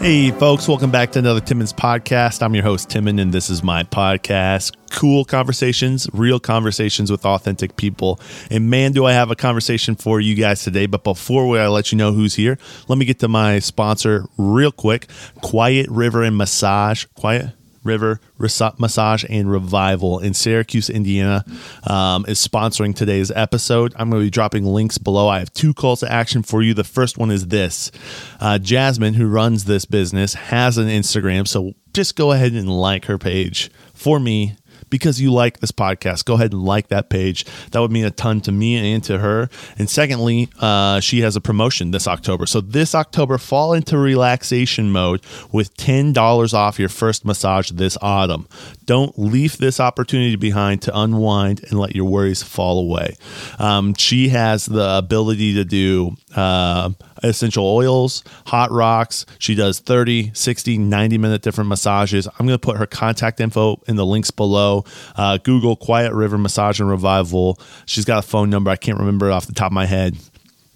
Hey, folks, welcome back to another Timon's podcast. I'm your host, Timon, and this is my podcast. Cool conversations, real conversations with authentic people. And man, do I have a conversation for you guys today. But before I let you know who's here, let me get to my sponsor real quick Quiet River and Massage. Quiet River Massage and Revival in Syracuse, Indiana, um, is sponsoring today's episode. I'm going to be dropping links below. I have two calls to action for you. The first one is this uh, Jasmine, who runs this business, has an Instagram. So just go ahead and like her page for me because you like this podcast, go ahead and like that page. That would mean a ton to me and to her. And secondly, uh, she has a promotion this October. So this October, fall into relaxation mode with $10 off your first massage this autumn. Don't leave this opportunity behind to unwind and let your worries fall away. Um, she has the ability to do uh, essential oils, hot rocks. She does 30, 60, 90 minute different massages. I'm going to put her contact info in the links below. Uh, Google Quiet River Massage and Revival. She's got a phone number. I can't remember off the top of my head.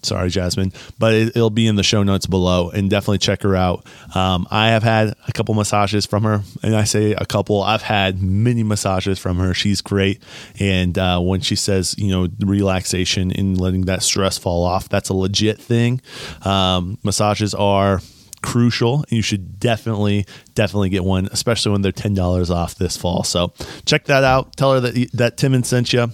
Sorry, Jasmine, but it, will be in the show notes below, and definitely check her out. Um, I have had a couple massages from her, and I say a couple. I've had many massages from her. She's great, and uh, when she says you know relaxation and letting that stress fall off, that's a legit thing. Um, massages are crucial. You should definitely, definitely get one, especially when they're ten dollars off this fall. So check that out. Tell her that that Timon sent you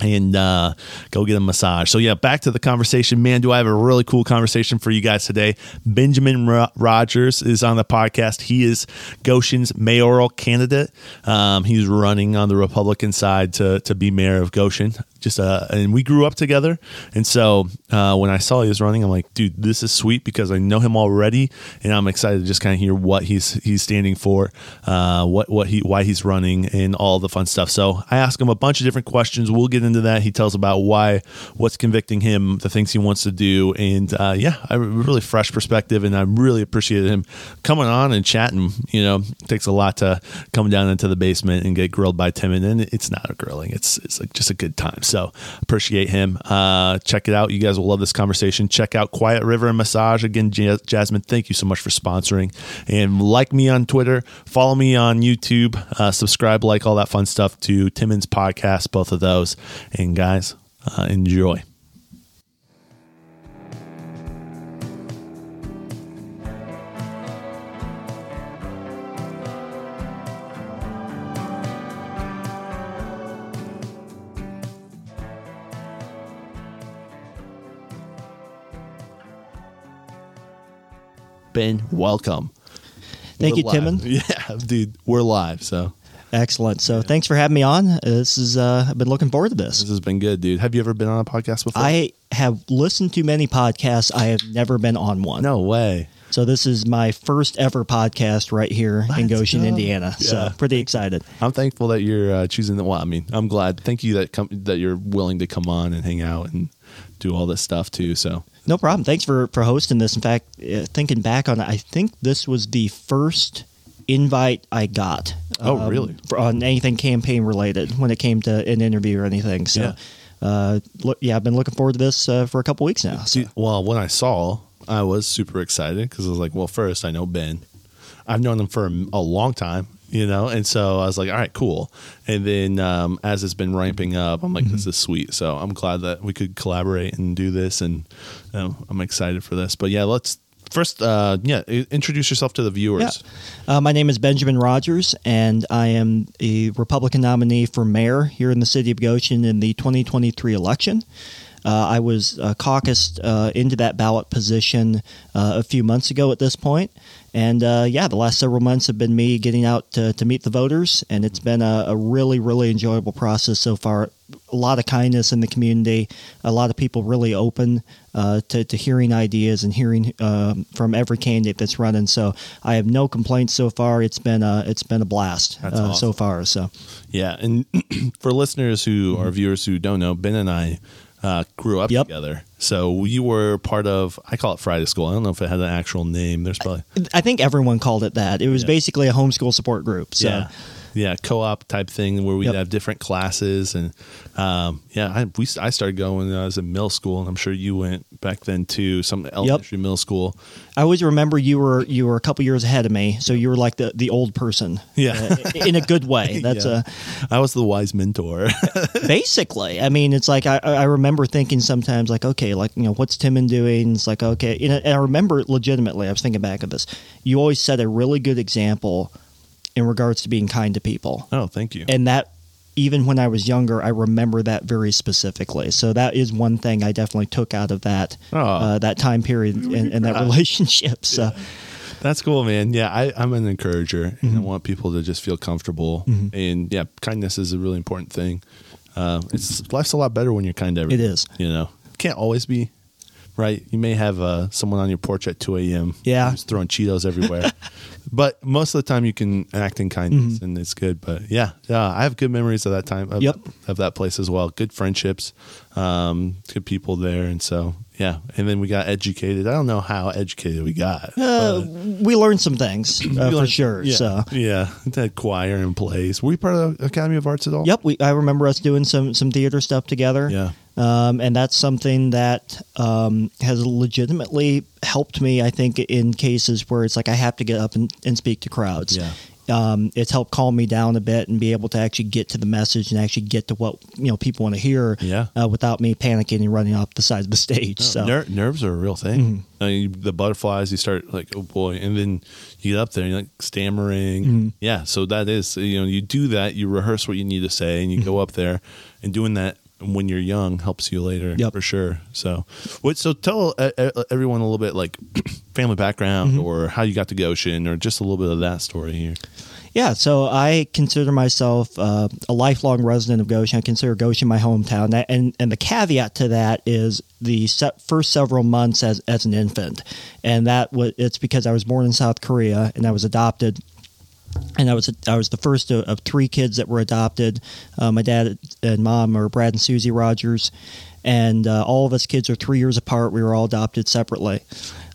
and uh, go get a massage. So yeah, back to the conversation. Man, do I have a really cool conversation for you guys today? Benjamin Rogers is on the podcast. He is Goshen's mayoral candidate. Um, he's running on the Republican side to to be mayor of Goshen just uh, and we grew up together. And so uh, when I saw he was running, I'm like, dude, this is sweet because I know him already, and I'm excited to just kind of hear what he's he's standing for, uh, what what he why he's running, and all the fun stuff. So I ask him a bunch of different questions. We'll get into that. He tells about why, what's convicting him, the things he wants to do, and uh, yeah, a really fresh perspective, and I really appreciated him coming on and chatting. You know, it takes a lot to come down into the basement and get grilled by Tim, and it's not a grilling; it's it's like just a good time. So so appreciate him. Uh, check it out. You guys will love this conversation. Check out Quiet River and Massage. Again, Jasmine, thank you so much for sponsoring. And like me on Twitter, follow me on YouTube, uh, subscribe, like all that fun stuff to Timon's podcast, both of those. And guys, uh, enjoy. Ben, welcome. Thank we're you, live. Timon. Yeah, dude, we're live. So excellent. So yeah. thanks for having me on. Uh, this is uh, I've been looking forward to this. This has been good, dude. Have you ever been on a podcast before? I have listened to many podcasts. I have never been on one. No way. So this is my first ever podcast right here Let's in Goshen, go. Indiana. Yeah. So pretty excited. I'm thankful that you're uh, choosing the. Well, I mean, I'm glad. Thank you that com- that you're willing to come on and hang out and do all this stuff too. So no problem. Thanks for for hosting this. In fact, uh, thinking back on it, I think this was the first invite I got. Oh, um, really? For, on anything campaign related when it came to an interview or anything. So, yeah, uh, look, yeah I've been looking forward to this uh, for a couple weeks now. So. Well, when I saw, I was super excited because I was like, well, first I know Ben. I've known him for a, a long time you know? And so i was like all right cool. And then um, as it's been ramping up i'm like mm-hmm. this is sweet. So i'm glad that we could collaborate and do this and you know, i'm excited for this. But yeah let's first uh, yeah introduce yourself to the viewers. Yeah. uh, my name is benjamin rogers and i am a republican nominee for mayor here in the city of goshen in the 2023 election I was uh, caucused uh, into that ballot position uh, a few months ago at this point, and uh, yeah, the last several months have been me getting out to, to meet the voters, and it's been a, a, really, really enjoyable process so far. A lot of kindness in the community, a lot of people really open uh, to, to hearing ideas and hearing um, from every candidate that's running. So I have no complaints so far. It's been a, it's been a blast uh, awesome. so far. So yeah, and for listeners who are viewers who don't know, Ben and I uh, grew up yep. together. So you were part of, I call it Friday School. I don't know if it had an actual name. There's probably. I think everyone called it that. It was yeah. basically a homeschool support group. So. Yeah. Yeah co-op type thing where we'd Yep. have different classes and um, yeah I, we, I started going when I was in middle school and I'm sure you went back then too some elementary middle school I always remember you were you were a couple years ahead of me, so you were like the, the old person. Yeah. uh, in a good way. That's Yeah. a I was the wise mentor basically. I mean, it's like I, I remember thinking sometimes like, okay, like you know, what's Timon doing? It's like okay, you know, and I remember legitimately. I was thinking back of this. You always set a really good example in regards to being kind to people, oh thank you and that even when I was younger, I remember that very specifically. So that is one thing I definitely took out of that Oh. uh, that time period and, and that relationship. So. That's cool, man. Yeah, I, I'm an encourager, and Mm-hmm. I want people to just feel comfortable. And yeah, kindness is a really important thing. Uh, it's life's a lot better when you're kind to everyone. It is. You know, can't always be right. You may have uh, someone on your porch at 2 a.m. Yeah. who's throwing Cheetos everywhere, but most of the time you can act in kindness, and it's good. But yeah, yeah, I have good memories of that time. Of, Yep. of that place as well. Good friendships, um, good people there, and so yeah. And then we got educated. I don't know how educated we got. Uh, we learned some things uh, We for learned- sure. Yeah, So, yeah, that choir in place. Were you part of the Academy of Arts at all? yep, we, I remember us doing some some theater stuff together. Yeah. Um, and that's something that um, has legitimately helped me. I think in cases where it's like I have to get up and, and speak to crowds. Yeah. Um, it's helped calm me down a bit and be able to actually get to the message and actually get to what you know people want to hear. Yeah. Uh, without me panicking and running off the side of the stage. so Ner- nerves are a real thing. Mm-hmm. I mean, the butterflies, you start like, oh boy, and then you get up there and you're like stammering. Mm-hmm. Yeah, so that is, you know, you do that, you rehearse what you need to say, and you Mm-hmm. go up there, and doing that when you're young helps you later Yep. for sure. So, what? So tell uh, uh, everyone a little bit like family background Mm-hmm. or how you got to Goshen or just a little bit of that story here. Yeah, so I consider myself uh, a lifelong resident of Goshen. I consider Goshen my hometown, and and the caveat to that is the se- first several months as as an infant, and that was it's because I was born in South Korea and I was adopted. And I was I was the first of, of three kids that were adopted. Uh, my dad and mom are Brad and Susie Rogers, and uh, all of us kids are three years apart. We were all adopted separately.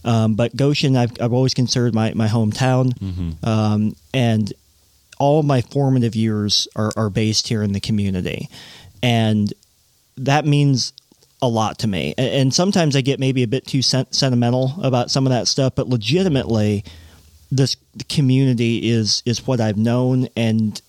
Um, but Goshen, I've, I've always considered my, my hometown. Um, and all of my formative years are, are based here in the community. And that means a lot to me. A- And sometimes I get maybe a bit too sen- sentimental about some of that stuff, but legitimately, this community is is what I've known, and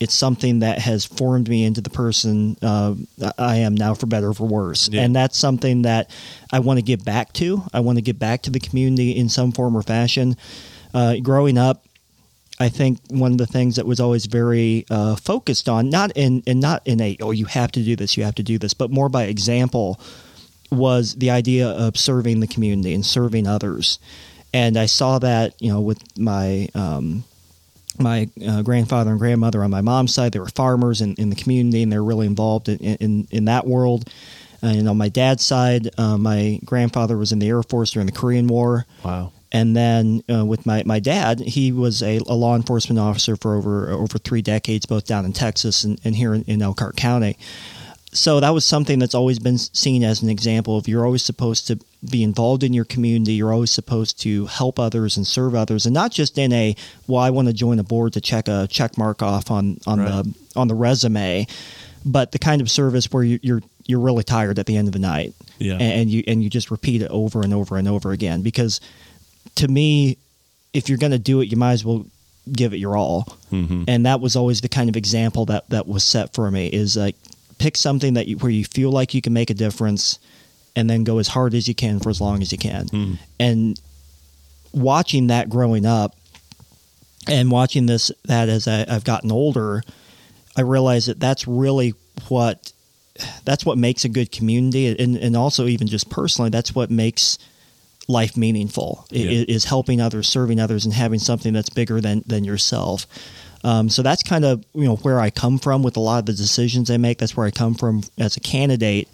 it's something that has formed me into the person uh, I am now, for better or for worse. Yeah. And that's something that I want to give back to. I want to give back to the community in some form or fashion. Uh, growing up, I think one of the things that was always very uh, focused on, not in and not in a oh you have to do this, you have to do this, but more by example, was the idea of serving the community and serving others. And I saw that you know with my um, my uh, grandfather and grandmother on my mom's side, they were farmers in, in the community, and they're really involved in in, in that world. And on my dad's side, uh, my grandfather was in the Air Force during the Korean War. Wow. And then uh, with my, my dad, he was a, a law enforcement officer for over over three decades, both down in Texas and, and here in, in Elkhart County. So that was something that's always been seen as an example of you're always supposed to be involved in your community. You're always supposed to help others and serve others, and not just in a well, I want to join a board to check a check mark off on on Right. the on the resume, but the kind of service where you, you're you're really tired at the end of the night Yeah. and, you and you just repeat it over and over and over again because to me if you're going to do it you might as well give it your all Mhm. and that was always the kind of example that that was set for me is like pick something that you, where you feel like you can make a difference and then go as hard as you can for as long as you can Mm. and watching that growing up and watching this that as I, I've gotten older I realize that that's really what that's what makes a good community and, and also even just personally that's what makes life meaningful Yeah. is helping others serving others and having something that's bigger than than yourself um, so that's kind of you know where I come from with a lot of the decisions I make. That's where I come from as a candidate,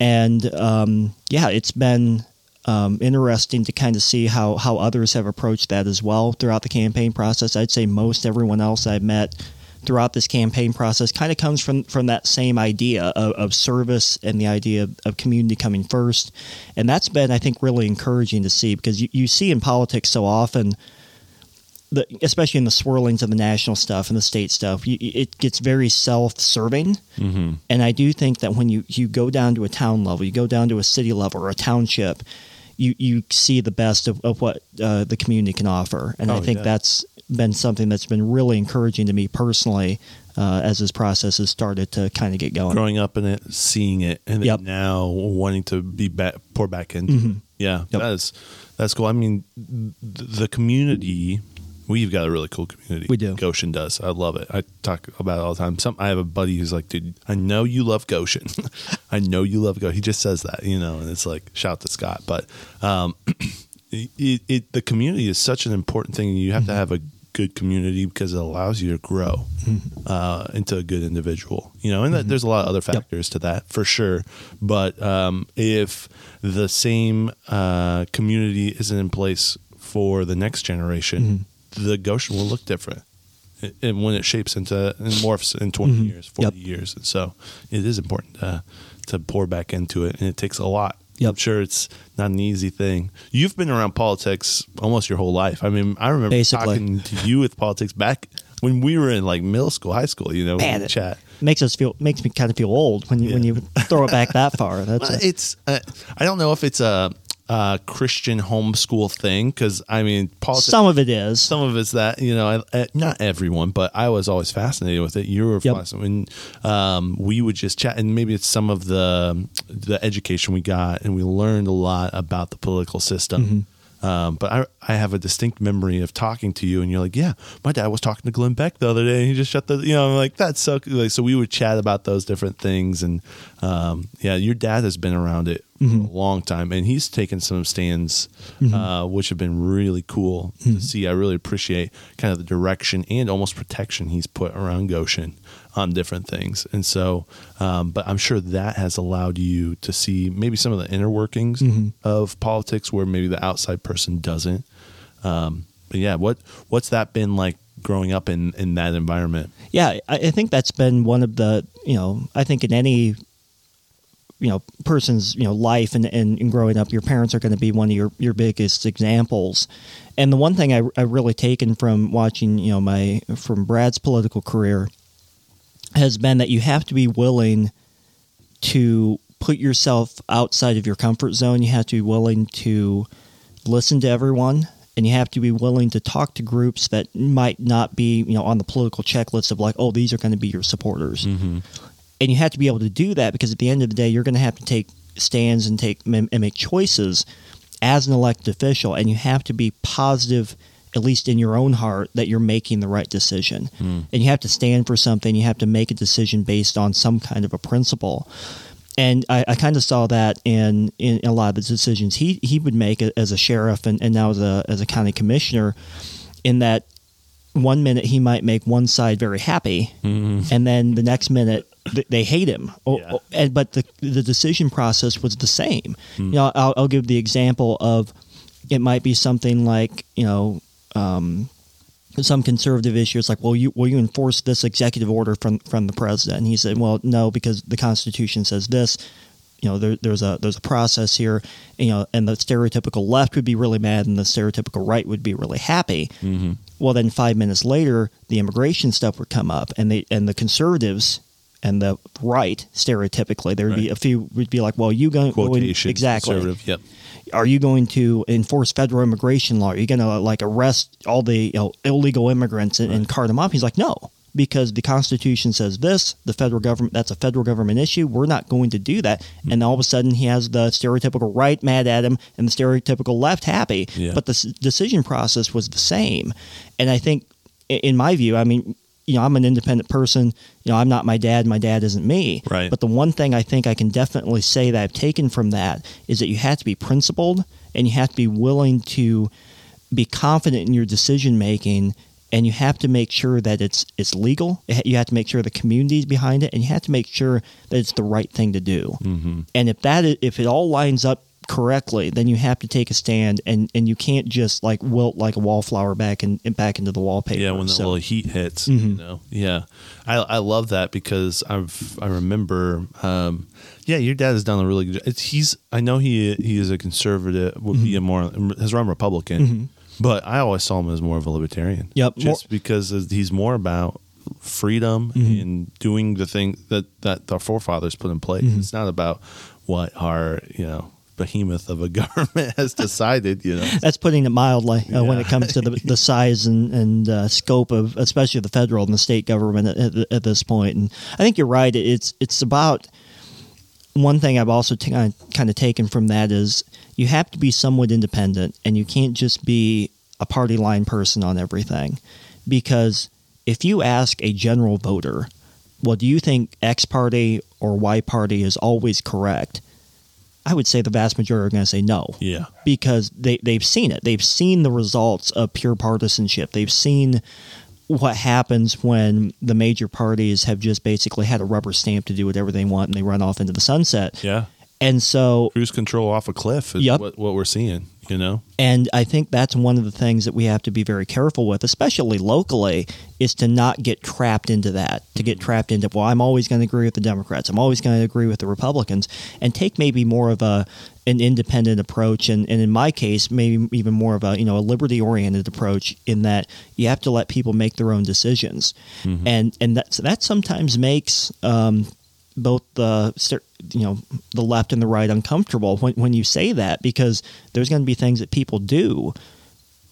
and um, yeah, it's been um, interesting to kind of see how how others have approached that as well throughout the campaign process. I'd say most everyone else I've met throughout this campaign process kind of comes from from that same idea of, of service and the idea of, of community coming first, and that's been I think really encouraging to see because you, you see in politics so often the especially in the swirlings of the national stuff and the state stuff, you, it gets very self-serving. Mm-hmm. And I do think that when you you go down to a town level, you go down to a city level or a township, you you see the best of, of what uh, the community can offer. And Oh, I think yeah. that's been something that's been really encouraging to me personally uh, as this process has started to kind of get going. Growing up in it, seeing it, and Yep. now wanting to be back, pour back into. it. Mhm. Yeah, Yep. that's that's cool. I mean, th- the community. We've got a really cool community. We do. Goshen does. I love it. I talk about it all the time. Some I have a buddy who's like, dude, I know you love Goshen. I know you love Goshen. He just says that, you know, and it's like shout to Scott. But um, it, it, the community is such an important thing. You have to have a good community because it allows you to grow uh, into a good individual. You know, and that, there's a lot of other factors to that for sure. But um, if the same uh, community isn't in place for the next generation, the Goshen will look different. And when it shapes into and morphs in 20 mm-hmm. years, 40 Yep. years. And so it is important to, to pour back into it. And it takes a lot. Yep. I'm sure it's not an easy thing. You've been around politics almost your whole life. I mean, I remember Basically. talking to you with politics back when we were in like middle school, high school. You know, Man, chat. makes us feel makes me kind of feel old when you when you throw it back that far. That's Well, a, it's. Uh, I don't know if it's a, a Christian homeschool thing because I mean, politics. some of it is. some of it's that you know, I, I, not everyone, but I was always fascinated with it. You were Yep. fascinated, and um, we would just chat, and maybe it's some of the the education we got, and we learned a lot about the political system. Mm-hmm. Um, but I, I have a distinct memory of talking to you, and you're like, "Yeah, my dad was talking to Glenn Beck the other day, and he just shut the, you know, I'm like that's so." cool." Like, so we would chat about those different things, and um, yeah, your dad has been around it Mm-hmm. a long time, and he's taken some stands, uh, which have been really cool Mm-hmm. to see. I really appreciate kind of the direction and almost protection he's put around Goshen on different things, and so, um, but I'm sure that has allowed you to see maybe some of the inner workings Mm-hmm. of politics where maybe the outside person doesn't. Um, but yeah, what what's that been like growing up in in that environment? Yeah, I, I think that's been one of the you know I think in any you know person's you know life and, and, and growing up, your parents are going to be one of your your biggest examples. And the one thing I I really taken from watching you know my from Brad's political career has been that you have to be willing to put yourself outside of your comfort zone. You have to be willing to listen to everyone and you have to be willing to talk to groups that might not be, you know, on the political checklist of like, oh, these are going to be your supporters. Mm-hmm. And you have to be able to do that because at the end of the day, you're going to have to take stands and take and make choices as an elected official, and you have to be positive, at least in your own heart, that you're making the right decision. Hmm. And you have to stand for something. You have to make a decision based on some kind of a principle. And I, I kind of saw that in, in a lot of the decisions he, he would make as a sheriff and, and now as a, as a county commissioner, in that one minute he might make one side very happy, hmm. and then the next minute they hate him. Oh, Yeah. oh, and but the the decision process was the same. You know, I'll, I'll give the example of it might be something like you know. Um, some conservative issues like, well, you will you enforce this executive order from from the president? And he said, well, no, because the Constitution says this. You know, there, there's a there's a process here. You know, and the stereotypical left would be really mad, and the stereotypical right would be really happy. Mm-hmm. Well, then five minutes later, the immigration stuff would come up, and they and the conservatives and the right, stereotypically, there would be a few would be like, well, you going Quotation exactly? conservative. Yep. Are you going to enforce federal immigration law? Are you going to like arrest all the you know, illegal immigrants and, and cart them off? He's like, no, because the Constitution says this. The federal government that's a federal government issue. We're not going to do that. Hmm. And all of a sudden, he has the stereotypical right mad at him and the stereotypical left happy. Yeah. But the s- decision process was the same. And I think, in my view, I mean, you know, I'm an independent person. You know, I'm not my dad. My dad isn't me. Right. But the one thing I think I can definitely say that I've taken from that is that you have to be principled and you have to be willing to be confident in your decision making and you have to make sure that it's it's legal. You have to make sure the community is behind it and you have to make sure that it's the right thing to do. Mm-hmm. And if that if it all lines up correctly, then you have to take a stand and, and you can't just like wilt like a wallflower back and back into the wallpaper. Yeah, when the So- little heat hits, you Mhm. know. Yeah, I I love that because I've I remember. Um, yeah, your dad has done a really good. It's, he's I know he he is a conservative, would be a more has run Republican, But I always saw him as more of a libertarian. Yep, Just because he's more about freedom Mm-hmm. and doing the thing that, that our forefathers put in place. Mm-hmm. It's not about what our, you know, behemoth of a government has decided, you know. That's putting it mildly uh, when it comes to the, the size and, and uh, scope of, especially the federal and the state government at, at, at this point. And I think you're right. It's it's about one thing I've also t- kind of taken from that is you have to be somewhat independent, and you can't just be a party line person on everything, because if you ask a general voter, well, do you think X party or Y party is always correct? I would say the vast majority are going to say no Yeah. because they, they've seen it. They've seen the results of pure partisanship. They've seen what happens when the major parties have just basically had a rubber stamp to do whatever they want and they run off into the sunset. Yeah. And so, Cruise control off a cliff is Yep. what, what we're seeing, you know? and I think that's one of the things that we have to be very careful with, especially locally, is to not get trapped into that. To get trapped into, well, I'm always going to agree with the Democrats. I'm always going to agree with the Republicans, and take maybe more of a an independent approach, and, and in my case, maybe even more of a you know a liberty oriented approach in that you have to let people make their own decisions, and and that that sometimes makes. Um, both the you know the left and the right uncomfortable when when you say that because there's going to be things that people do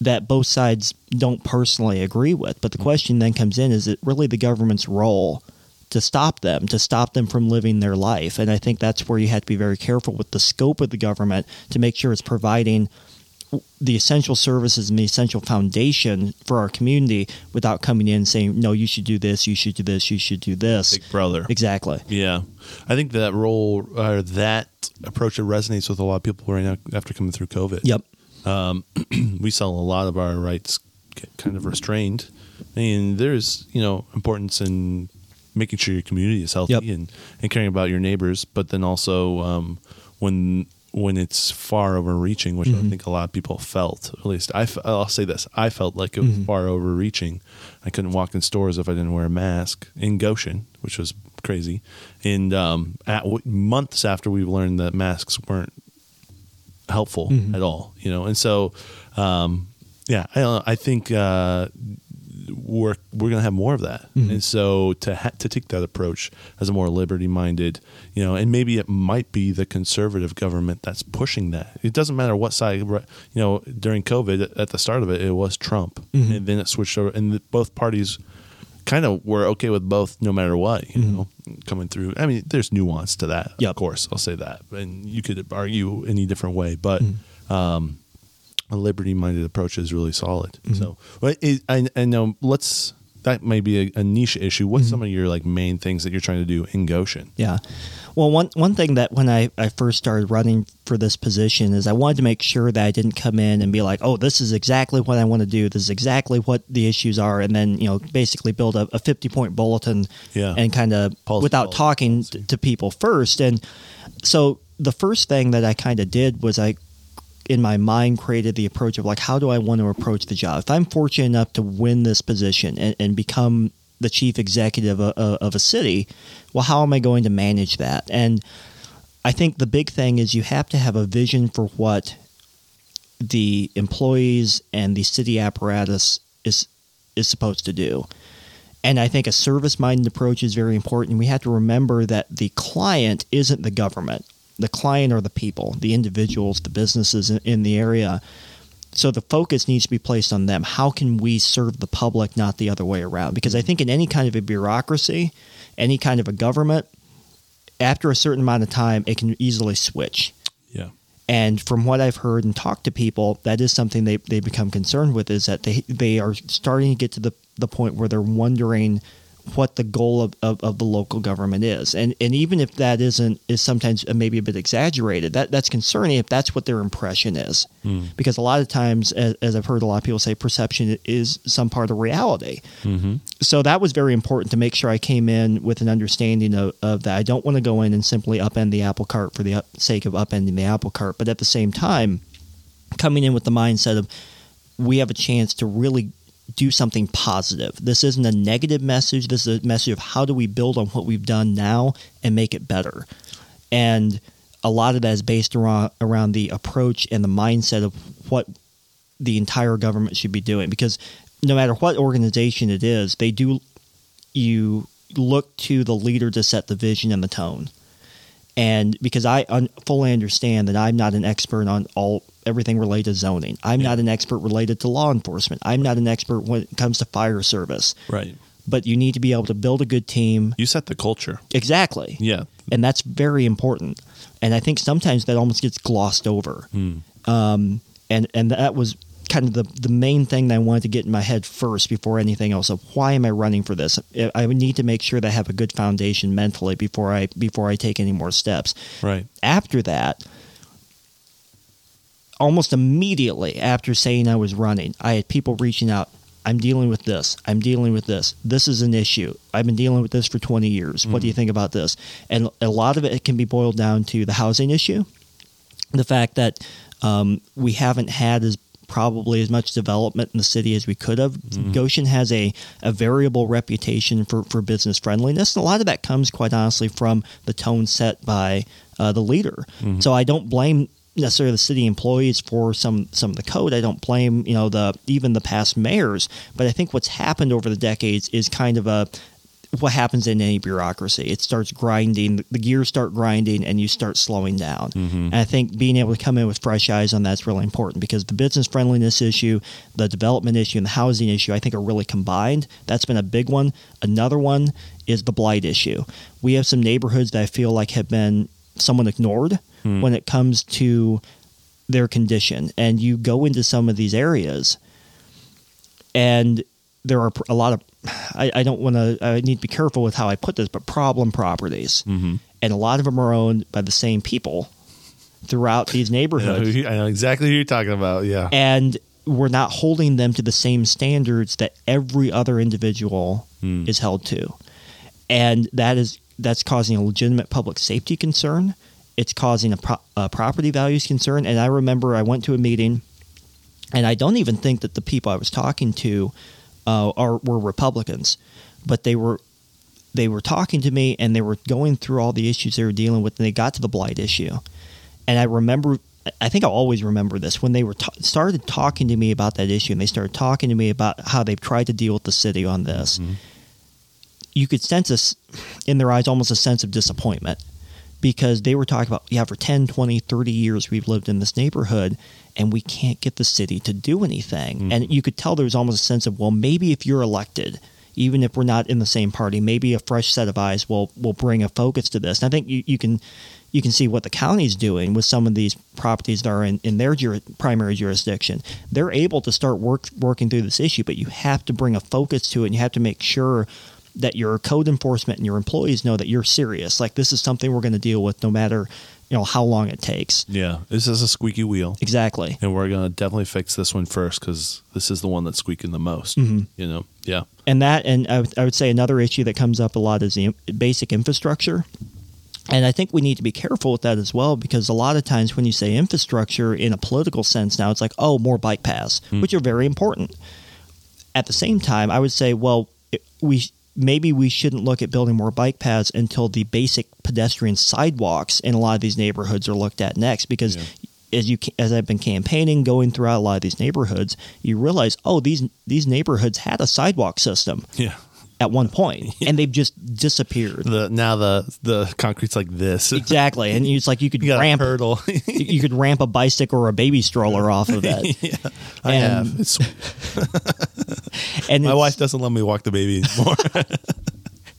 that both sides don't personally agree with. But the mm-hmm. question then comes in: Is it really the government's role to stop them, to stop them from living their life? And I think that's where you have to be very careful with the scope of the government to make sure it's providing the essential services and the essential foundation for our community without coming in saying, no, you should do this, you should do this, you should do this. Big brother. Exactly. Yeah, I think that role or that approach resonates with a lot of people right now after coming through COVID. Yep. we saw a lot of our rights get kind of restrained, and there's you know importance in making sure your community is healthy Yep. and, and caring about your neighbors, but then also um, when when it's far overreaching, which Mm-hmm. I think a lot of people felt. At least I, will say this: I felt like it was Mm-hmm. far overreaching. I couldn't walk in stores if I didn't wear a mask in Goshen, which was crazy. And um, at w- months after we learned that masks weren't helpful Mm-hmm. at all, you know. And so, um, yeah, I, I think uh, we're we're gonna have more of that. Mm-hmm. And so to ha- to take that approach as a more liberty minded, you know, and maybe it might be the conservative government that's pushing that. It doesn't matter what side. You know, during COVID, at the start of it, it was Trump, Mm-hmm. and then it switched over, and the, both parties kind of were okay with both no matter what you know coming through i mean there's nuance to that Mm-hmm. Yep. of course i'll say that and you could argue any different way but Mm-hmm. um a liberty minded approach is really solid Mm-hmm. so but it, I, I know let's that may be a, a niche issue Mm-hmm. what's some of your like main things that you're trying to do in goshen Yeah. Well, one one thing that when I, I first started running for this position is I wanted to make sure that I didn't come in and be like, oh, this is exactly what I want to do. This is exactly what the issues are, and then you know basically build a, a fifty point bulletin Yeah. and kind of without policy, talking policy. to people first. And so the first thing that I kind of did was I in my mind created the approach of like how do I want to approach the job? If I'm fortunate enough to win this position and, and become the chief executive of, of a city, well, how am I going to manage that? And I think the big thing is you have to have a vision for what the employees and the city apparatus is is supposed to do. And I think a service minded approach is very important. We have to remember that the client isn't the government. The client are the people, the individuals, the businesses in, in the area. So the focus needs to be placed on them. How can we serve the public, not the other way around? Because I mm-hmm. think in any kind of a bureaucracy, any kind of a government, after a certain amount of time, it can easily switch. yeah And from what I've heard and talked to people, that is something they, they become concerned with is that they, they are starting to get to the, the point where they're wondering what the goal of, of, of the local government is. And and even if that isn't is sometimes maybe a bit exaggerated, that that's concerning if that's what their impression is. Because a lot of times, as, as I've heard a lot of people say, perception is some part of reality mm-hmm. so that was very important to make sure I came in with an understanding of, of that. I don't want to go in and simply upend the apple cart for the sake of upending the apple cart, but at the same time, coming in with the mindset of we have a chance to really do something positive. This isn't a negative message. This is a message of how do we build on what we've done now and make it better. And a lot of that is based around around the approach and the mindset of what the entire government should be doing because no matter what organization it is, they do you look to the leader to set the vision and the tone. And because I un- fully understand that I'm not an expert on all everything related to zoning, I'm Yeah. not an expert related to law enforcement. I'm not an expert when it comes to fire service. Right. But you need to be able to build a good team. You set the culture. Exactly. Yeah. And that's very important. And I think sometimes that almost gets glossed over. Um, and and that was kind of the the main thing that I wanted to get in my head first before anything else. Of why am I running for this? I need to make sure that I have a good foundation mentally before I before I take any more steps. Right. After that, almost immediately after saying I was running, I had people reaching out. I'm dealing with this. I'm dealing with this. This is an issue. I've been dealing with this for 20 years. What do you think about this? And a lot of it can be boiled down to the housing issue, the fact that um, we haven't had as probably as much development in the city as we could have. Goshen has a, a variable reputation for, for business friendliness. And a lot of that comes, quite honestly, from the tone set by uh, the leader. So I don't blame necessarily the city employees for some some of the code. I don't blame you know the even the past mayors, but I think what's happened over the decades is kind of a what happens in any bureaucracy. It starts grinding, the gears start grinding, and you start slowing down. Mm-hmm. And I think being able to come in with fresh eyes on that's really important because the business friendliness issue, the development issue, and the housing issue, I think are really combined. That's been a big one. Another one is the blight issue. We have some neighborhoods that I feel like have been somewhat ignored when it comes to their condition. And you go into some of these areas, and there are a lot of I, I don't want to I need to be careful with how I put this, but problem properties, Mm-hmm. and a lot of them are owned by the same people throughout these I know, neighborhoods, I know exactly who you're talking about. Yeah. and we're not holding them to the same standards that every other individual Hmm. is held to, and that is that's causing a legitimate public safety concern. It's causing a, pro- a property values concern, and I remember I went to a meeting, and I don't even think that the people I was talking to uh, are were Republicans, but they were they were talking to me and they were going through all the issues they were dealing with, and they got to the blight issue, and I remember. I think I'll always remember this when they were ta- started talking to me about that issue, and they started talking to me about how they've tried to deal with the city on this. You could sense us in their eyes almost a sense of disappointment because they were talking about, yeah, for 10, 20, 30 years we've lived in this neighborhood and we can't get the city to do anything. Mm. And you could tell there was almost a sense of, well, maybe if you're elected, even if we're not in the same party, maybe a fresh set of eyes will will bring a focus to this. And I think you, you can you can see what the county's doing with some of these properties that are in, in their juri- primary jurisdiction. They're able to start work working through this issue, but you have to bring a focus to it and you have to make sure that your code enforcement and your employees know that you're serious. Like this is something we're going to deal with no matter, you know, how long it takes. Yeah. This is a squeaky wheel. Exactly. And we're going to definitely fix this one first because this is the one that's squeaking the most. Mm-hmm. You know? Yeah. and that and I would, say another issue that comes up a lot is the basic infrastructure and i think we need to be careful with that as well because a lot of times when you say infrastructure in a political sense now it's like oh more bike paths which are very important at the same time i would say well it- we maybe we shouldn't look at building more bike paths until the basic pedestrian sidewalks in a lot of these neighborhoods are looked at next because Yeah. as you as I've been campaigning going throughout a lot of these neighborhoods you realize oh these these neighborhoods had a sidewalk system Yeah. At one point and they've just disappeared The now the the concrete's like this. exactly and it's like you could You ramp a hurdle. you could ramp a bicycle or a baby stroller off of it I And- have. It's, and my wife doesn't let me walk the baby anymore.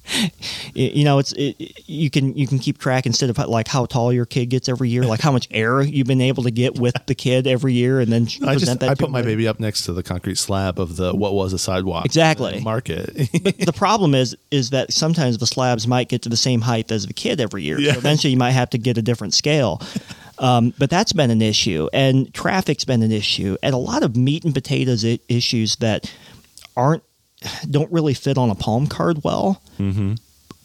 you know it's it, you can you can keep track instead of like how tall your kid gets every year like how much air you've been able to get with the kid every year and then I present just I put my baby up next to the concrete slab of the what was a sidewalk. Exactly. Market. the problem is is that sometimes the slabs might get to the same height as the kid every year. Yeah. So eventually you might have to get a different scale. Um, but that's been an issue, and traffic's been an issue, and a lot of meat and potatoes issues that aren't don't really fit on a palm card well. mm-hmm.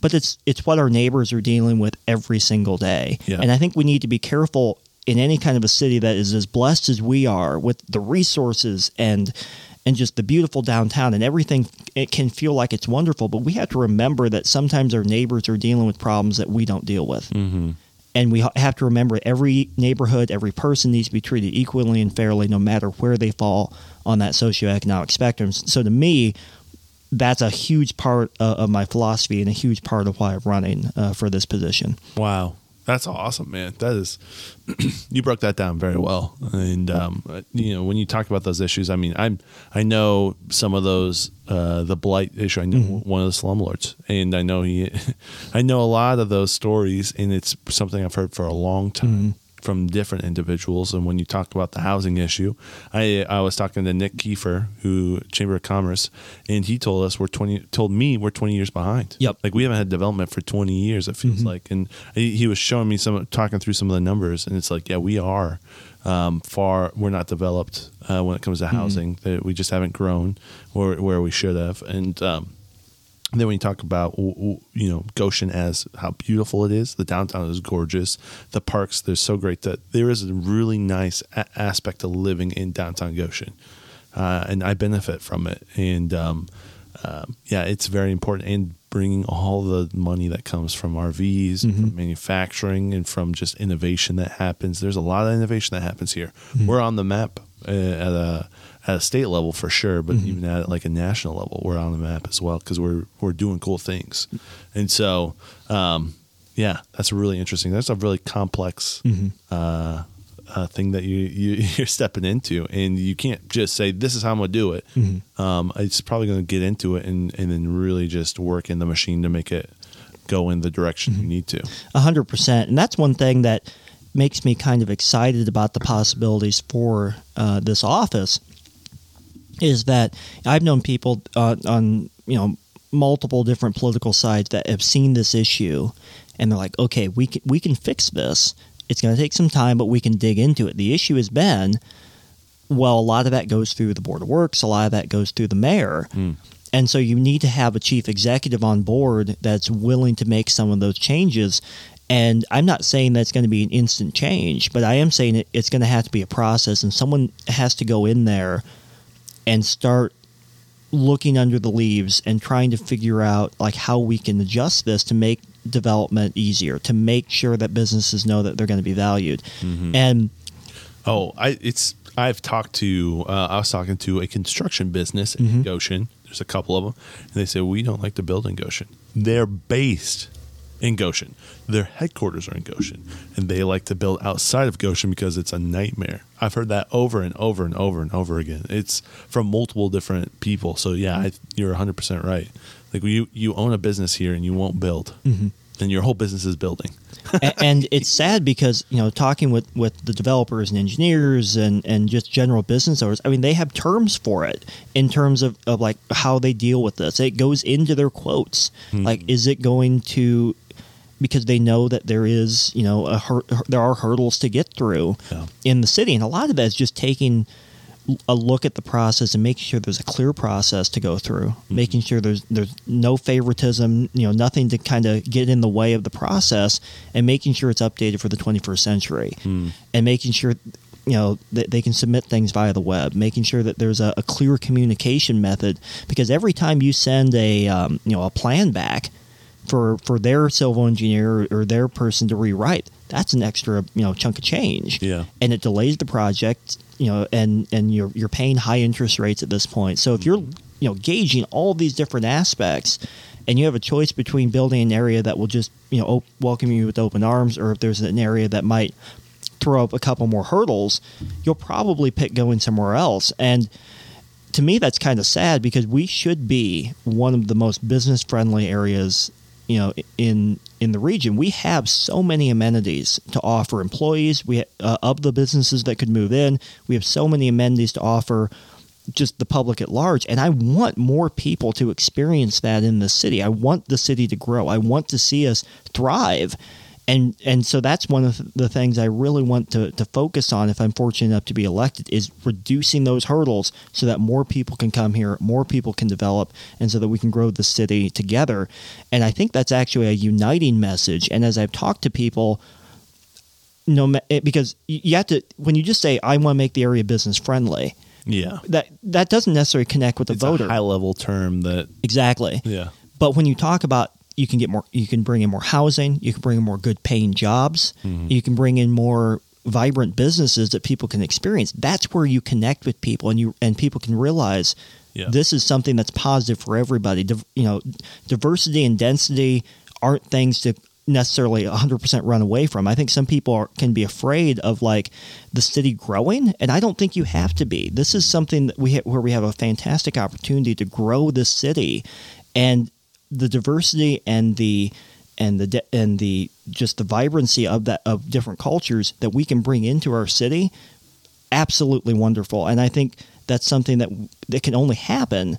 But it's it's what our neighbors are dealing with every single day, Yeah. and I think we need to be careful in any kind of a city that is as blessed as we are with the resources and and just the beautiful downtown and everything it can feel like it's wonderful but we have to remember that sometimes our neighbors are dealing with problems that we don't deal with Mm-hmm. And we have to remember every neighborhood, every person needs to be treated equally and fairly, no matter where they fall on that socioeconomic spectrum. So to me, that's a huge part uh, of my philosophy and a huge part of why I'm running uh, for this position. Wow. That's awesome, man. That is, you broke that down very well. And um, you know, when you talk about those issues, I mean, I'm I know some of those, uh, the blight issue. I know mm-hmm. one of the slumlords, and I know he, I know a lot of those stories, and it's something I've heard for a long time. Mm-hmm from different individuals. And when you talk about the housing issue, I I was talking to Nick Kiefer, who Chamber of Commerce, and he told us we're twenty told me we're twenty years behind. Yep. Like we haven't had development for twenty years. It feels mm-hmm. like, and he, he, was showing me some talking through some of the numbers, and it's like, yeah, we are. Um, far, we're not developed uh, when it comes to mm-hmm. housing. Mm-hmm. That we just haven't grown where where we should have, and um, and then when you talk about you know Goshen as how beautiful it is, the downtown is gorgeous. The parks they're so great that there is a really nice a- aspect of living in downtown Goshen, uh, and I benefit from it. And um, uh, yeah, it's very important. And bringing all the money that comes from RVs, mm-hmm. from manufacturing, and from just innovation that happens. There's a lot of innovation that happens here. Mm-hmm. We're on the map uh, at a at a state level for sure, but mm-hmm. even at like a national level, we're on the map as well because we're we're doing cool things, and so um, yeah, that's really interesting. That's a really complex mm-hmm. uh, uh, thing that you, you you're stepping into, and you can't just say this is how I'm gonna do it. Mm-hmm. Um, it's probably gonna get into it and and then really just work in the machine to make it go in the direction you mm-hmm. need to. A hundred percent, and that's one thing that makes me kind of excited about the possibilities for uh, this office is that I've known people uh, on you know multiple different political sides that have seen this issue, and they're like, okay, we can, we can fix this. It's going to take some time, but we can dig into it. The issue has been, well, a lot of that goes through the board of works, a lot of that goes through the mayor. Mm. And so you need to have a chief executive on board that's willing to make some of those changes. And I'm not saying that's going to be an instant change, but I am saying it's going to have to be a process, and someone has to go in there and start looking under the leaves and trying to figure out like how we can adjust this to make development easier to make sure that businesses know that they're going to be valued mm-hmm. and oh i it's i've talked to uh, i was talking to a construction business in mm-hmm. goshen there's a couple of them and they say we don't like to build in goshen they're based in Goshen. Their headquarters are in Goshen, and they like to build outside of Goshen because it's a nightmare. I've heard that over and over and over and over again. It's from multiple different people. So yeah, I, you're 100 percent right. Like you, you own a business here and you won't build, mm-hmm. and your whole business is building. and, and it's sad because you know talking with with the developers and engineers and and just general business owners. I mean, they have terms for it in terms of of like how they deal with this. It goes into their quotes. Mm-hmm. Like, is it going to because they know that there is, you know, a hur- there are hurdles to get through yeah. in the city, and a lot of that is just taking a look at the process and making sure there's a clear process to go through, mm-hmm. making sure there's there's no favoritism, you know, nothing to kind of get in the way of the process, and making sure it's updated for the 21st century, mm. and making sure you know that they can submit things via the web, making sure that there's a, a clear communication method, because every time you send a um, you know a plan back for for their civil engineer or their person to rewrite that's an extra you know chunk of change. Yeah. And it delays the project you know and and you're you're paying high interest rates at this point. So if you're you know gauging all these different aspects and you have a choice between building an area that will just you know op- welcome you with open arms or if there's an area that might throw up a couple more hurdles you'll probably pick going somewhere else. And to me that's kind of sad because we should be one of the most business friendly areas you know in in the region we have so many amenities to offer employees. We uh, of the businesses that could move in we have so many amenities to offer just the public at large. And i want more people to experience that in the city. I want the city to grow. I want to see us thrive and and so that's one of the things I really want to, to focus on if I'm fortunate enough to be elected is reducing those hurdles so that more people can come here, more people can develop, and so that we can grow the city together. And I think that's actually a uniting message. And as I've talked to people, no, because you have to when you just say I want to make the area business friendly. Yeah, that that doesn't necessarily connect with the it's voter. high level term that exactly. Yeah, but when you talk about you can get more you can bring in more housing you can bring in more good paying jobs mm-hmm. you can bring in more vibrant businesses that people can experience. That's where you connect with people and you and people can realize Yeah. this is something that's positive for everybody. Div- you know diversity and density aren't things to necessarily 100% run away from. I think some people are, can be afraid of like the city growing and i don't think you have to be. This is something that we ha- where we have a fantastic opportunity to grow this city and the diversity and the and the and the just the vibrancy of that of different cultures that we can bring into our city absolutely wonderful and i think that's something that that can only happen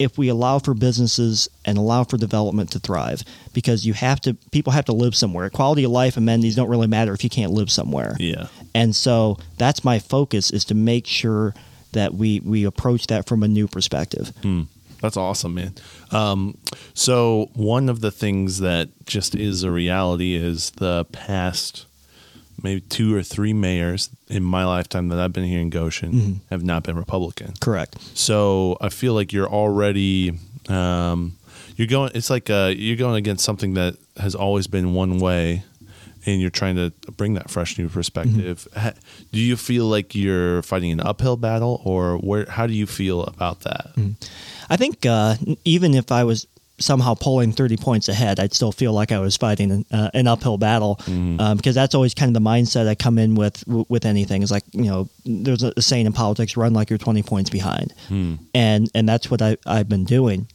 if we allow for businesses and allow for development to thrive because you have to people have to live somewhere quality of life amenities don't really matter if you can't live somewhere Yeah. and so that's my focus is to make sure that we we approach that from a new perspective Hmm. That's awesome, man. Um, so one of the things that just is a reality is the past maybe two or three mayors in my lifetime that I've been here in Goshen have not been Republican. correct So I feel like you're already um, you're going. It's like uh, you're going against something that has always been one way, and you're trying to bring that fresh new perspective. Ha- Do you feel like you're fighting an uphill battle, or where? How do you feel about that? I think uh, even if I was somehow pulling 30 points ahead, I'd still feel like I was fighting an, uh, an uphill battle um, because that's always kind of the mindset I come in with w- with anything. It's like you know, there's a, saying in politics: run like you're 20 points behind, and and that's what I, I've been doing.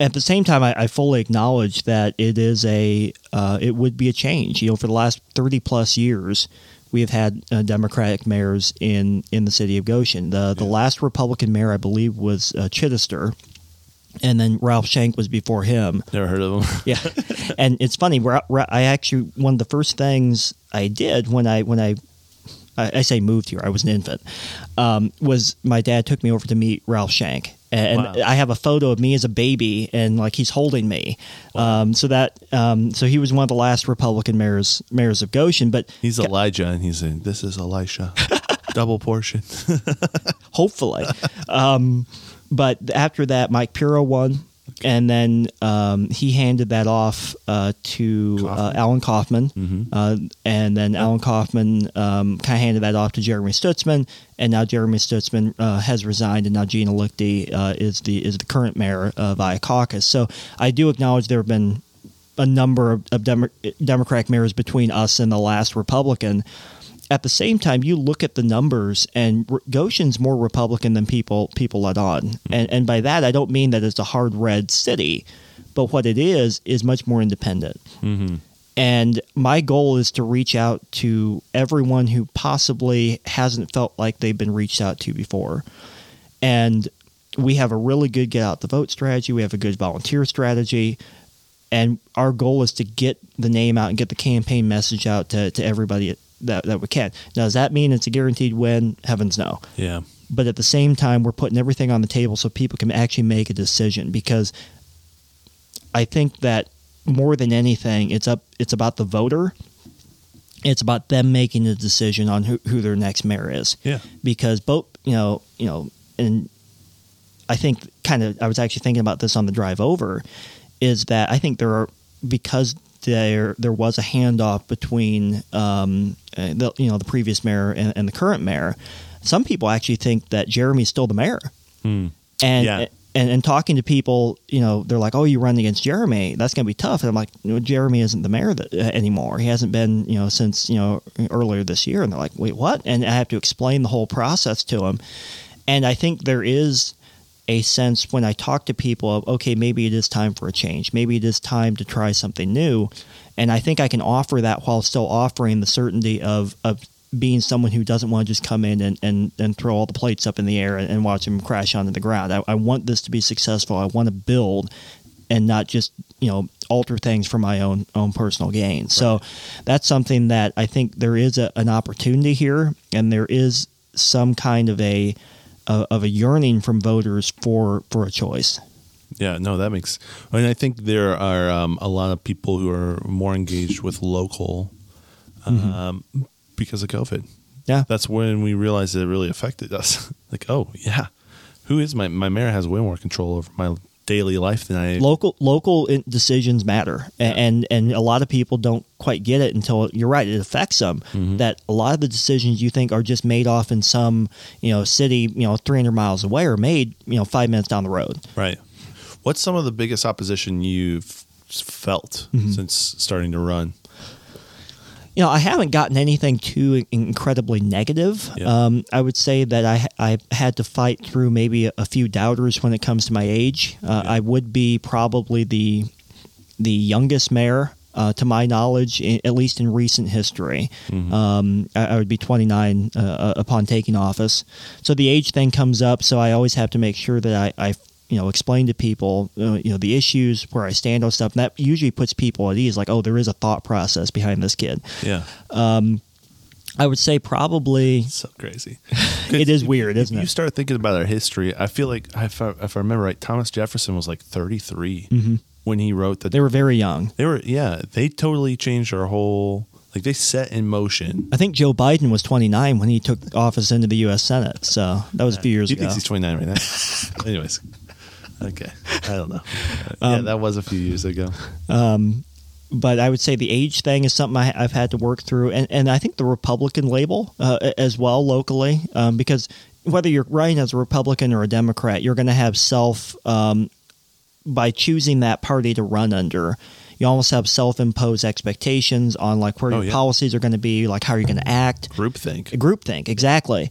At the same time, I, I fully acknowledge that it is a uh, it would be a change. You know, for the last 30 plus years. We have had uh, Democratic mayors in, in the city of Goshen. The the last Republican mayor, I believe, was uh, Chittister, and then Ralph Shank was before him. Never heard of him. Yeah, and it's funny. I actually one of the first things I did when I when I I, I say moved here. I was an infant. Um, was my dad took me over to meet Ralph Shank, and Wow. I have a photo of me as a baby, and like he's holding me. Um, so that um, so he was one of the last Republican mayors mayors of Goshen, but He's Elijah, and he's saying, "This is Elisha, double portion." hopefully. um, but after that, Mike Puro won, and then um, he handed that off uh, to uh, Kauffman. Allan Kauffman, uh, and then Allan Kauffman um, kind of handed that off to Jeremy Stutzman, and now Jeremy Stutzman uh, has resigned, and now Gina Leichty uh, is the is the current mayor of Iacaucus. So I do acknowledge there have been a number of, of Demo- Democratic mayors between us and the last Republican. At the same time, you look at the numbers, and Goshen's more Republican than people people let on. And and by that, I don't mean that it's a hard red city, but what it is is much more independent. hmm And my goal is to reach out to everyone who possibly hasn't felt like they've been reached out to before. And we have a really good get out the vote strategy. We have a good volunteer strategy. And our goal is to get the name out and get the campaign message out to, to everybody that, that we can. Now, does that mean it's a guaranteed win? Heavens no Yeah. but at the same time we're putting everything on the table so people can actually make a decision because I think that more than anything it's up it's about the voter it's about them making a decision on who, who their next mayor is Yeah. because both you know you know and I think kind of I was actually thinking about this on the drive over is that I think there are because there there was a handoff between um, uh, the you know the previous mayor and, and the current mayor. Some people actually think that Jeremy's still the mayor, Hmm. and Yeah. and and talking to people, you know, they're like, "Oh, you run against Jeremy? That's going to be tough." And I'm like, no, "Jeremy isn't the mayor that, uh, anymore. He hasn't been, you know, since you know earlier this year." And they're like, "Wait, what?" And I have to explain the whole process to them. And I think there is a sense when I talk to people of, okay, maybe it is time for a change. Maybe it is time to try something new. And I think I can offer that while still offering the certainty of, of being someone who doesn't want to just come in and, and, and throw all the plates up in the air and, and watch them crash onto the ground. I, I want this to be successful. I want to build and not just, you know, alter things for my own own personal gain. So that's something that I think there is a, an opportunity here and there is some kind of a uh, of a yearning from voters for for a choice. Yeah, no, that makes. I And I think there are um, a lot of people who are more engaged with local um, because of COVID. Yeah. That's when we realized it really affected us. like, oh yeah, who is my my mayor has way more control over my daily life than I. local local decisions matter A- and and a lot of people don't quite get it until you're right it affects them Mm-hmm. that a lot of the decisions you think are just made off in some you know city you know 300 miles away are made you know 5 minutes down the road Right. What's some of the biggest opposition you've felt Mm-hmm. since starting to run? You know, I haven't gotten anything too incredibly negative. Yeah. Um, I would say that I I had to fight through maybe a, few doubters when it comes to my age. Uh, Yeah. I would be probably the the youngest mayor. Uh, to my knowledge, i at least in recent history, Mm-hmm. um, I, I would be 29 uh, upon taking office. So the age thing comes up. So I always have to make sure that I, I you know, explain to people, uh, you know, the issues where I stand on stuff. And that usually puts people at ease. Like, oh, there is a thought process behind this kid. Yeah. I would say probably So crazy. it is weird, isn't it? you start thinking about our history, I feel like if I, if I remember right, Thomas Jefferson was like 33 when he wrote that. They were very young. They were, yeah, they totally changed our whole, like they set in motion. I think Joe Biden was 29 when he took office into the U.S. Senate. So that was a few years he ago. thinks he's 29 right now. Anyways, okay, I don't know. Uh, yeah, Um, that was a few years ago. but I would say the age thing is something I, I've had to work through, and and I think the Republican label uh, as well locally, um, because whether you're running as a Republican or a Democrat, you're going to have self um, by choosing that party to run under. You almost have self-imposed expectations on like where Oh, your yeah. policies are going to be, like how you're going to act. Groupthink. groupthink exactly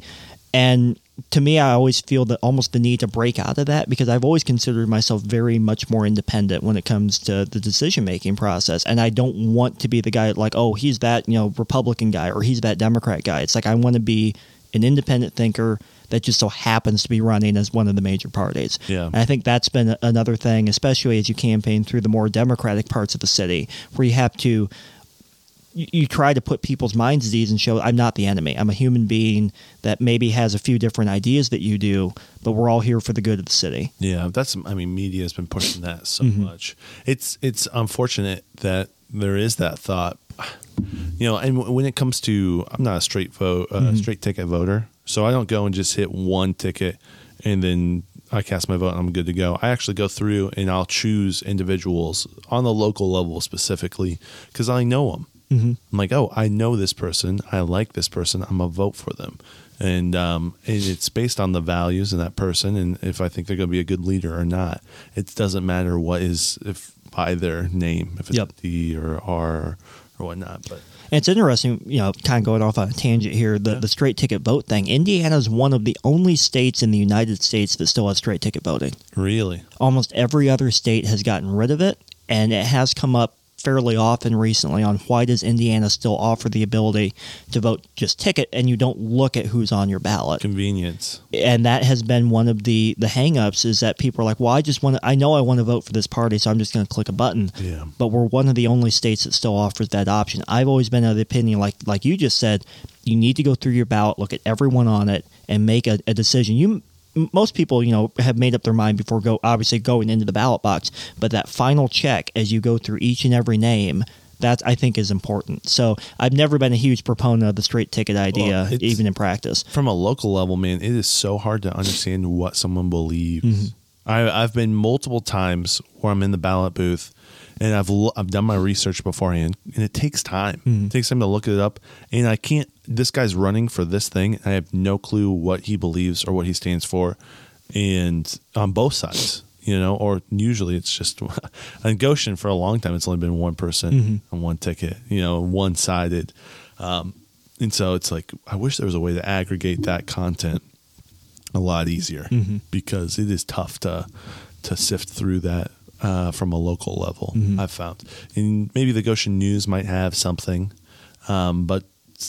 and to me i always feel that almost the need to break out of that because i've always considered myself very much more independent when it comes to the decision making process. And i don't want to be the guy like oh he's that you know republican guy or he's that democrat guy. It's like i want to be an independent thinker that just so happens to be running as one of the major parties. Yeah. and i think that's been another thing especially as you campaign through the more democratic parts of the city where you have to you, you try to put people's minds at ease and show I'm not the enemy. I'm a human being that maybe has a few different ideas that you do, but we're all here for the good of the city. Yeah, that's. I mean, media has been pushing that so Mm-hmm. much. It's it's unfortunate that there is that thought. You know, and w- when it comes to, I'm not a straight vote, uh, Mm-hmm. straight ticket voter, so I don't go and just hit one ticket and then I cast my vote and I'm good to go. I actually go through and I'll choose individuals on the local level specifically because I know them. Mm-hmm. I'm like, oh, I know this person. I like this person. I'm gonna vote for them, and um, and it's based on the values of that person and if I think they're gonna be a good leader or not. It doesn't matter what is if by their name, if it's Yep. D or R or whatnot. But And it's interesting, you know, kind of going off on a tangent here, the, Yeah. the straight ticket vote thing. Indiana is one of the only states in the United States that still has straight ticket voting. really, Almost every other state has gotten rid of it, and it has come up fairly often recently on why does Indiana still offer the ability to vote just ticket and you don't look at who's on your ballot. convenience. and that has been one of the the hangups is that people are like, well, I just want to, I know I want to vote for this party, so I'm just going to click a button. Yeah. But we're one of the only states that still offers that option. I've always been of the opinion, like like you just said, you need to go through your ballot, look at everyone on it, and make a, a decision. You most people, you know, have made up their mind before go obviously going into the ballot box, but that final check as you go through each and every name. That I think is important. So I've never been a huge proponent of the straight ticket idea, it's- even in practice. From a local level, man, it is so hard to understand what someone believes. Mm-hmm. I, I've been multiple times where I'm in the ballot booth, and I've I've done my research beforehand, and it takes time. Mm-hmm. It takes time to look it up, and I can't. This guy's running for this thing, and I have no clue what he believes or what he stands for, and on both sides, you know, or usually it's just on Goshen for a long time. It's only been one person Mm-hmm. on one ticket, you know, one sided. Um, and so it's like I wish there was a way to aggregate that content a lot easier Mm-hmm. because it is tough to to sift through that uh, from a local level. Mm-hmm. I've found, and maybe the Goshen News might have something, um, but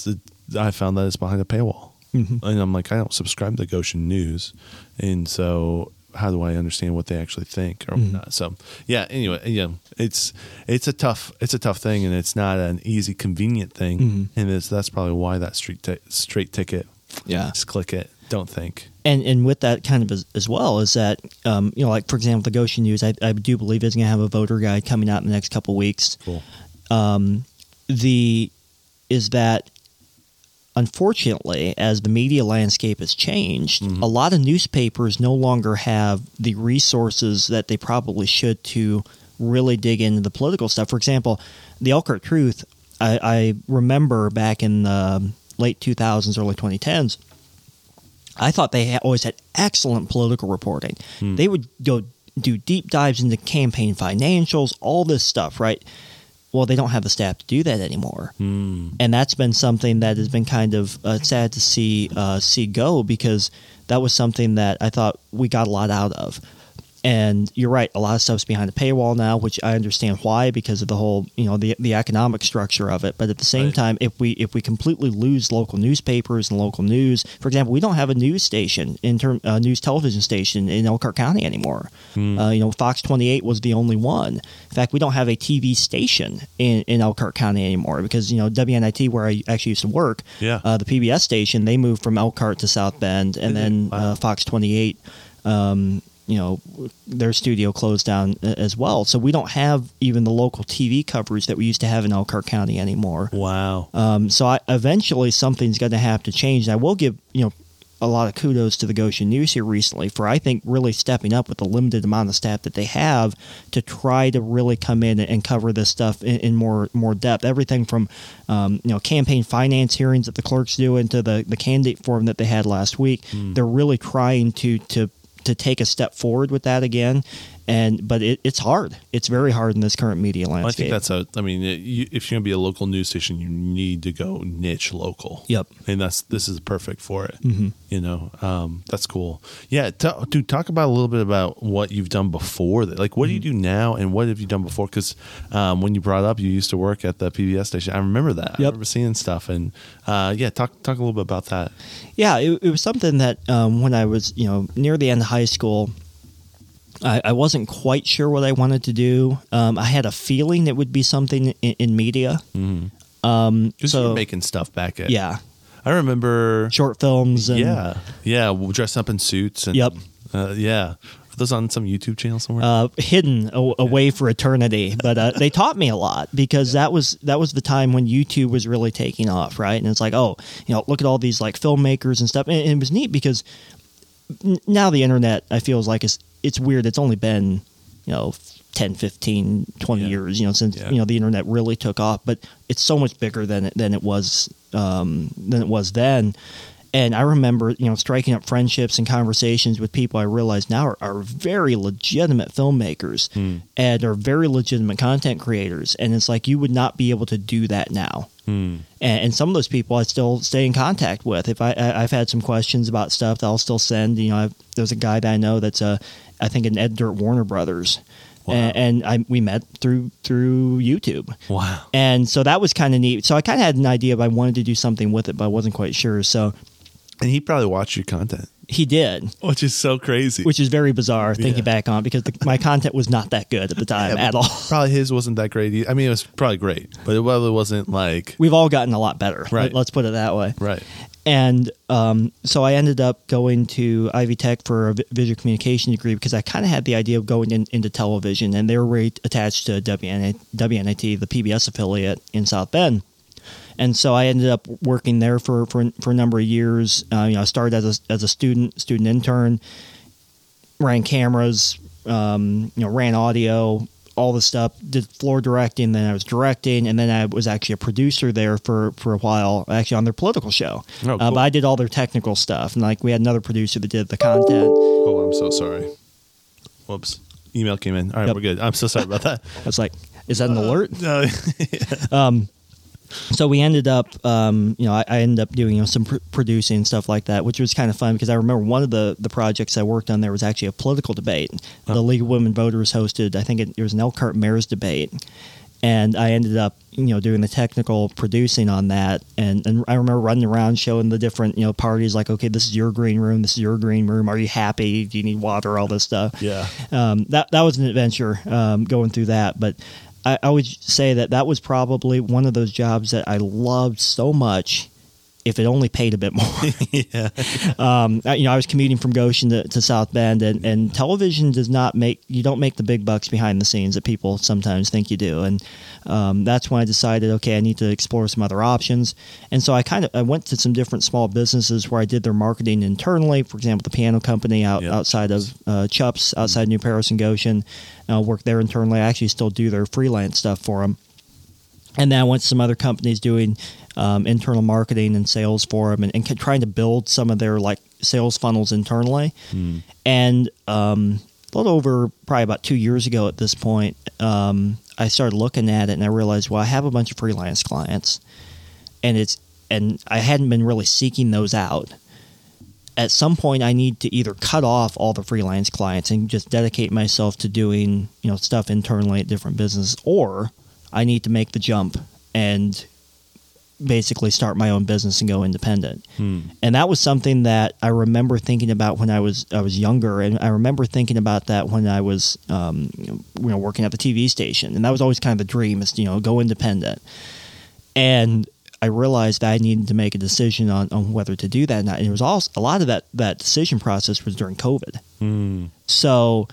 the, I found that it's behind a paywall, Mhm. and I'm like, I don't subscribe to Goshen News, and so how do I understand what they actually think or Mhm. not? So yeah, anyway, yeah, it's it's a tough it's a tough thing, and it's not an easy, convenient thing, Mhm. and it's, that's probably why that street ti- straight ticket. Yeah. Just click it. Don't think. and and with that kind of as, as well is that um, you know like for example the Goshen News I, I do believe is going to have a voter guide coming out in the next couple weeks. Cool. Um, the is that unfortunately, as the media landscape has changed, a lot of newspapers no longer have the resources that they probably should to really dig into the political stuff. For example, the Elkhart Truth, I, I remember back in the late 2000s, early 2010s, I thought they had, always had excellent political reporting. They would go do deep dives into campaign financials, all this stuff, right? Well, they don't have the staff to do that anymore, Hmm. and that's been something that has been kind of uh, sad to see uh, see go because that was something that I thought we got a lot out of. And you're right, a lot of stuff's behind a paywall now, which I understand why because of the whole, you know, the the economic structure of it. But at the same Right. time, if we if we completely lose local newspapers and local news, for example, we don't have a news station in term uh, news television station in Elkhart County anymore. Uh, you know, Fox 28 was the only one. In fact, we don't have a TV station in, in Elkhart County anymore because you know WNIT, where I actually used to work, Yeah. uh, the PBS station, they moved from Elkhart to South Bend, and then Wow. uh, Fox 28, um, you know, their studio closed down uh, as well. So we don't have even the local TV coverage that we used to have in Elkhart County anymore. Wow. Um, so I, eventually something's going to have to change. And I will give you know a lot of kudos to the Goshen News here recently for I think really stepping up with the limited amount of staff that they have to try to really come in and cover this stuff in, in more more depth. Everything from um, you know campaign finance hearings that the clerks do into the the candidate forum that they had last week. They're really trying to to to take a step forward with that again. And but it, it's hard. It's very hard in this current media Well, I think that's a. I mean, you, if you're gonna be a local news station, you need to go niche local. Yep. and that's this is perfect for it. Mm-hmm. You know, um, that's cool. Yeah, t- dude, talk about a little bit about what you've done before. That, like, what do you Mm-hmm. do now, and what have you done before? Because um, when you brought up you used to work at the PBS station, I remember that. I Yep. remember seeing stuff, and uh, yeah, talk talk a little bit about that. Yeah, it, it was something that um, when I was, you know, near the end of high school, I, I wasn't quite sure what I wanted to do. Um, I had a feeling it would be something in, in media. Um, Because you so were making stuff back at. yeah, I remember. short films and yeah, yeah, we'll dress up in suits. And, Yep. Uh, yeah. Are those on some YouTube channel somewhere? uh, hidden a- away for eternity. But uh, they taught me a lot because that was that was the time when YouTube was really taking off, right? And it's like, oh, you know, look at all these like filmmakers and stuff. And, and it was neat because now the internet, I feel is like it's it's weird. It's only been you know 10, 15, 20 Yeah. years, you know, since Yeah. you know the internet really took off. But it's so much bigger than it than it was um, than it was then. And I remember, you know, striking up friendships and conversations with people I realize now are, are very legitimate filmmakers and are very legitimate content creators. And it's like you would not be able to do that now. Hmm. And, and some of those people I still stay in contact with. If I, I I've had some questions about stuff that I'll still send. You know, I've, there's a guy that I know that's a, I think an editor at Warner Brothers, Wow. and, and I we met through through YouTube. wow. And so that was kind of neat. So I kind of had an idea, but I wanted to do something with it, but I wasn't quite sure. So And he probably watched your content, he did, which is so crazy. which is very bizarre thinking Yeah. back on because the, my content was not that good at the time Yeah, at all. Probably his wasn't that great. Either. I mean, it was probably great, but it probably wasn't like We've all gotten a lot better. Right. Let, us put it that way. right. And um, so I ended up going to Ivy Tech for a visual communication degree because I kind of had the idea of going in, into television, and they were attached to WNIT, WNIT, the PBS affiliate in South Bend. And so I ended up working there for, for, for a number of years. Uh, you know, I started as a, as a student, student intern, ran cameras, um, you know, ran audio, all the stuff. Did floor directing, then I was directing, and then I was actually a producer there for for a while, actually on their political show. Oh, uh, but I did all their technical stuff, and like we had another producer that did the content. Oh, I'm so sorry. Whoops. Email came in. All right, Yep. we're good. I'm so sorry about that. I was like, "Is that an alert?" No, so we ended up, um, you know, I, I ended up doing you know some pr- producing and stuff like that, which was kind of fun because I remember one of the the projects I worked on there was actually a political debate. The League of Women Voters hosted, I think it, it was an Elkhart mayor's debate, and I ended up you know doing the technical producing on that, and and I remember running around showing the different you know parties like, okay, this is your green room, this is your green room. Are you happy? Do you need water? All this stuff yeah. um, that that was an adventure um, going through that. But I, I would say that that was probably one of those jobs that I loved so much. If it only paid a bit more. yeah. um, you know, I was commuting from Goshen to, to South Bend, and, and television does not make you don't make the big bucks behind the scenes that people sometimes think you do, and um, that's when I decided, okay, I need to explore some other options, and so I kind of I went to some different small businesses where I did their marketing internally. For example, the piano company out Yep. outside of uh, Chupp's, outside New Paris and Goshen, uh, worked there internally. I actually still do their freelance stuff for them. And then I went to some other companies doing um, internal marketing and sales for them and, and trying to build some of their like sales funnels internally. And um, a little over probably about two years ago at this point, um, I started looking at it and I realized, well, I have a bunch of freelance clients, and it's and I hadn't been really seeking those out. At some point, I need to either cut off all the freelance clients and just dedicate myself to doing you know stuff internally at different businesses, or I need to make the jump and basically start my own business and go independent. And that was something that I remember thinking about when I was I was younger, and I remember thinking about that when I was um, you know working at the TV station, and that was always kind of a dream is you know go independent. And I realized that I needed to make a decision on, on whether to do that or not. And it was also a lot of that that decision process was during COVID. Mm. So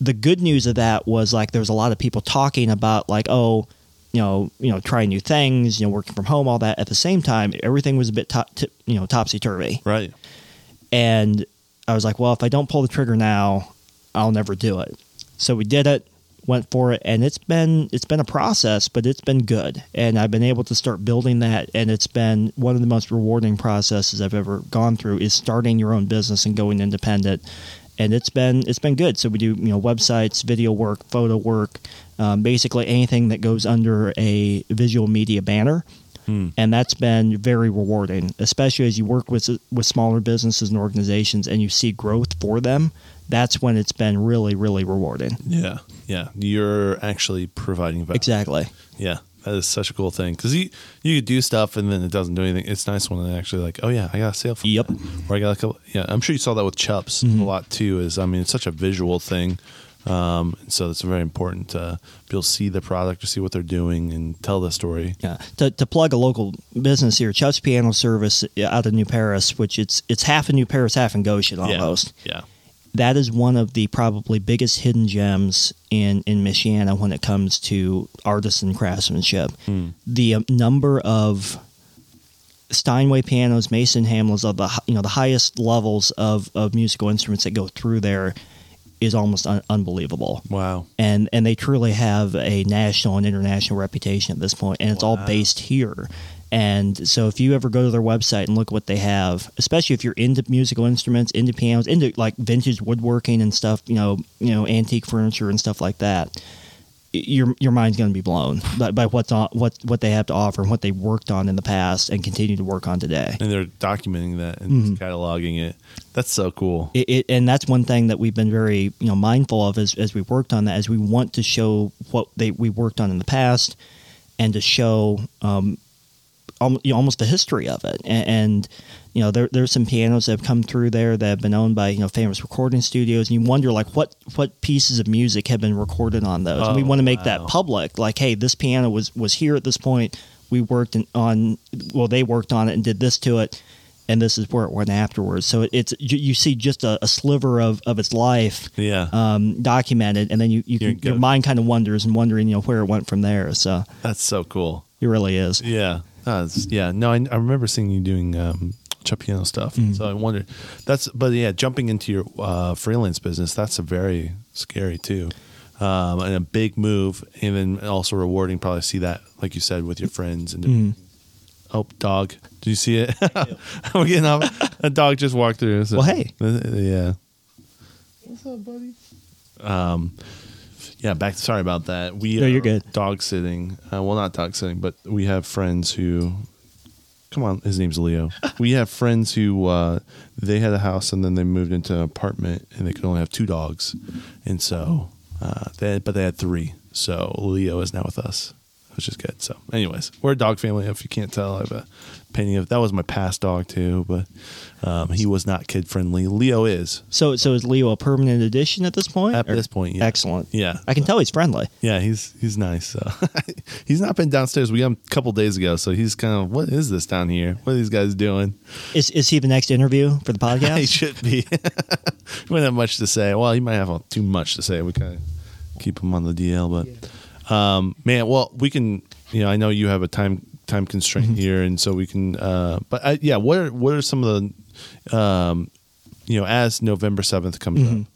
the good news of that was like there was a lot of people talking about like oh you know you know trying new things you know working from home all that. At the same time everything was a bit top, t- you know topsy turvy Right. and I was like well if I don't pull the trigger now I'll never do it. So we did it went for it and it's been it's been a process but it's been good. And I've been able to start building that and it's been one of the most rewarding processes I've ever gone through is starting your own business and going independent and it's been it's been good so we do you know websites video work photo work um, basically anything that goes under a visual media banner and that's been very rewarding especially as you work with with smaller businesses and organizations and you see growth for them that's when it's been really really rewarding Yeah. Yeah. You're actually providing value. exactly Yeah. That is such a cool thing because you you could do stuff and then it doesn't do anything. It's nice when it actually like, oh yeah, I got a sale. From Yep. that. Or I got a couple. Yeah, I'm sure you saw that with Chupp's a lot too. Is I mean, it's such a visual thing, um, so it's very important to be able to see the product, to see what they're doing, and tell the story. Yeah, to, to plug a local business here, Chupp's Piano Service out of New Paris, which it's it's half in New Paris, half in Goshen almost. Yeah. That is one of the probably biggest hidden gems in in Michiana when it comes to artisan craftsmanship. The um, number of Steinway pianos, Mason Hamlins of the you know the highest levels of, of musical instruments that go through there is almost un- unbelievable Wow. and and they truly have a national and international reputation at this point, and it's all based here. And so, if you ever go to their website and look what they have, especially if you're into musical instruments, into pianos, into like vintage woodworking and stuff, you know, you know, antique furniture and stuff like that, your your mind's going to be blown by, by what's on what what they have to offer and what they worked on in the past and continue to work on today. And they're documenting that and Mm-hmm. cataloging it. That's so cool. it, it, and that's one thing that we've been very you know mindful of as, as we worked on that as we want to show what they we worked on in the past and to show um, almost, you know, almost the history of it and, and you know there, there's some pianos that have come through there that have been owned by you know famous recording studios and you wonder like what what pieces of music have been recorded on those and we Oh, want to make wow. that public like hey this piano was was here at this point we worked in, on well they worked on it and did this to it and this is where it went afterwards so it, it's you you see just a, a sliver of, of its life Yeah. um, documented and then you, you can, your mind kind of wonders and wondering you know where it went from there so That's so cool. it really is Yeah. That's, yeah. No, I, I remember seeing you doing um, Chuck piano stuff. Mm-hmm. So I wondered. That's, but yeah, jumping into your uh, freelance business, that's a very scary too. Um, and a big move, and then also rewarding. Probably see that, like you said, with your friends and. Mm-hmm. Oh, dog! Do you see it? We're getting off. A dog just walked through. so- Well, hey. Yeah. What's up, buddy? Um, yeah. Back. Sorry about that. We No, you're good. Dog sitting. Uh, well, not dog sitting, but we have friends who. Come on, his name's Leo. we have friends who uh, they had a house and then they moved into an apartment and they could only have two dogs, and so uh, they but they had three. So Leo is now with us. Which is good. So, anyways, we're a dog family. If you can't tell, I have a painting of that was my past dog too, but um, he was not kid friendly. Leo is So so is Leo a permanent addition at this point? at Or- this point. Yeah. Excellent. Yeah, I can tell he's friendly. Yeah, he's he's nice. So he's not been downstairs. We got him a couple days ago, so he's kind of what is this down here? What are these guys doing? Is is he the next interview for the podcast? he should be. we don't have much to say. Well, he might have too much to say. We kind of keep him on the DL, but um, man, well, we can. You know, I know you have a time time constraint here, and so we can. Uh, but I, yeah, what are what are some of the, um, you know, as November seventh comes up,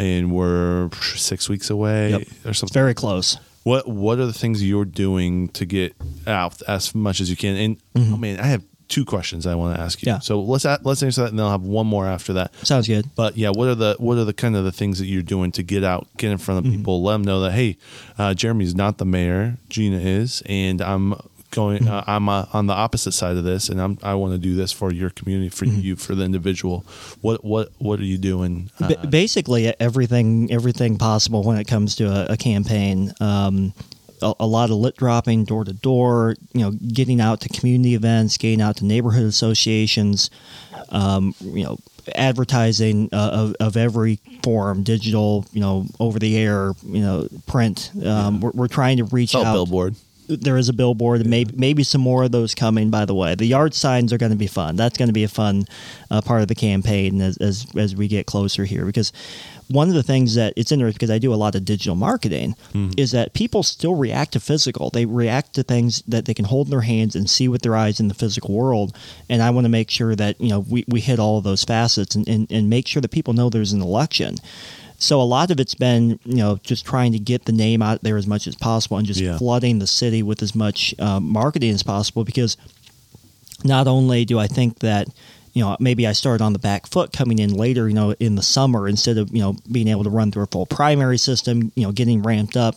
and we're six weeks away Yep. or It's something. very close. What What are the things you're doing to get out as much as you can? And oh man, I have two questions I want to ask you. Yeah. So let's let's answer that, and then I'll have one more after that. Sounds good. But yeah, what are the what are the kind of the things that you're doing to get out, get in front Mm-hmm. of people, let them know that hey, uh, Jeremy's not the mayor, Gina is, and I'm going, Mm-hmm. uh, I'm uh, on the opposite side of this, and I'm I want to do this for your community, for Mm-hmm. you, for the individual. What what what are you doing? Uh, Ba- basically everything everything possible when it comes to a, a campaign. Um, a, a lot of lit dropping door to door. You know, getting out to community events, getting out to neighborhood associations. Um, you know, advertising uh, of, of every form, digital, you know, over the air, you know, print. Um, we're, we're trying to reach out billboard. there is a billboard and maybe maybe some more of those coming by the way the yard signs are going to be fun that's going to be a fun uh, part of the campaign as, as as we get closer here because one of the things that it's interesting because I do a lot of digital marketing is that people still react to physical. They react to things that they can hold in their hands and see with their eyes in the physical world. And I want to make sure that you know we, we hit all of those facets and, and, and make sure that people know there's an election. So a lot of it's been, you know, just trying to get the name out there as much as possible and just Yeah. flooding the city with as much um, marketing as possible. Because not only do I think that, you know, maybe I started on the back foot coming in later, you know, in the summer instead of, you know, being able to run through a full primary system, you know, getting ramped up.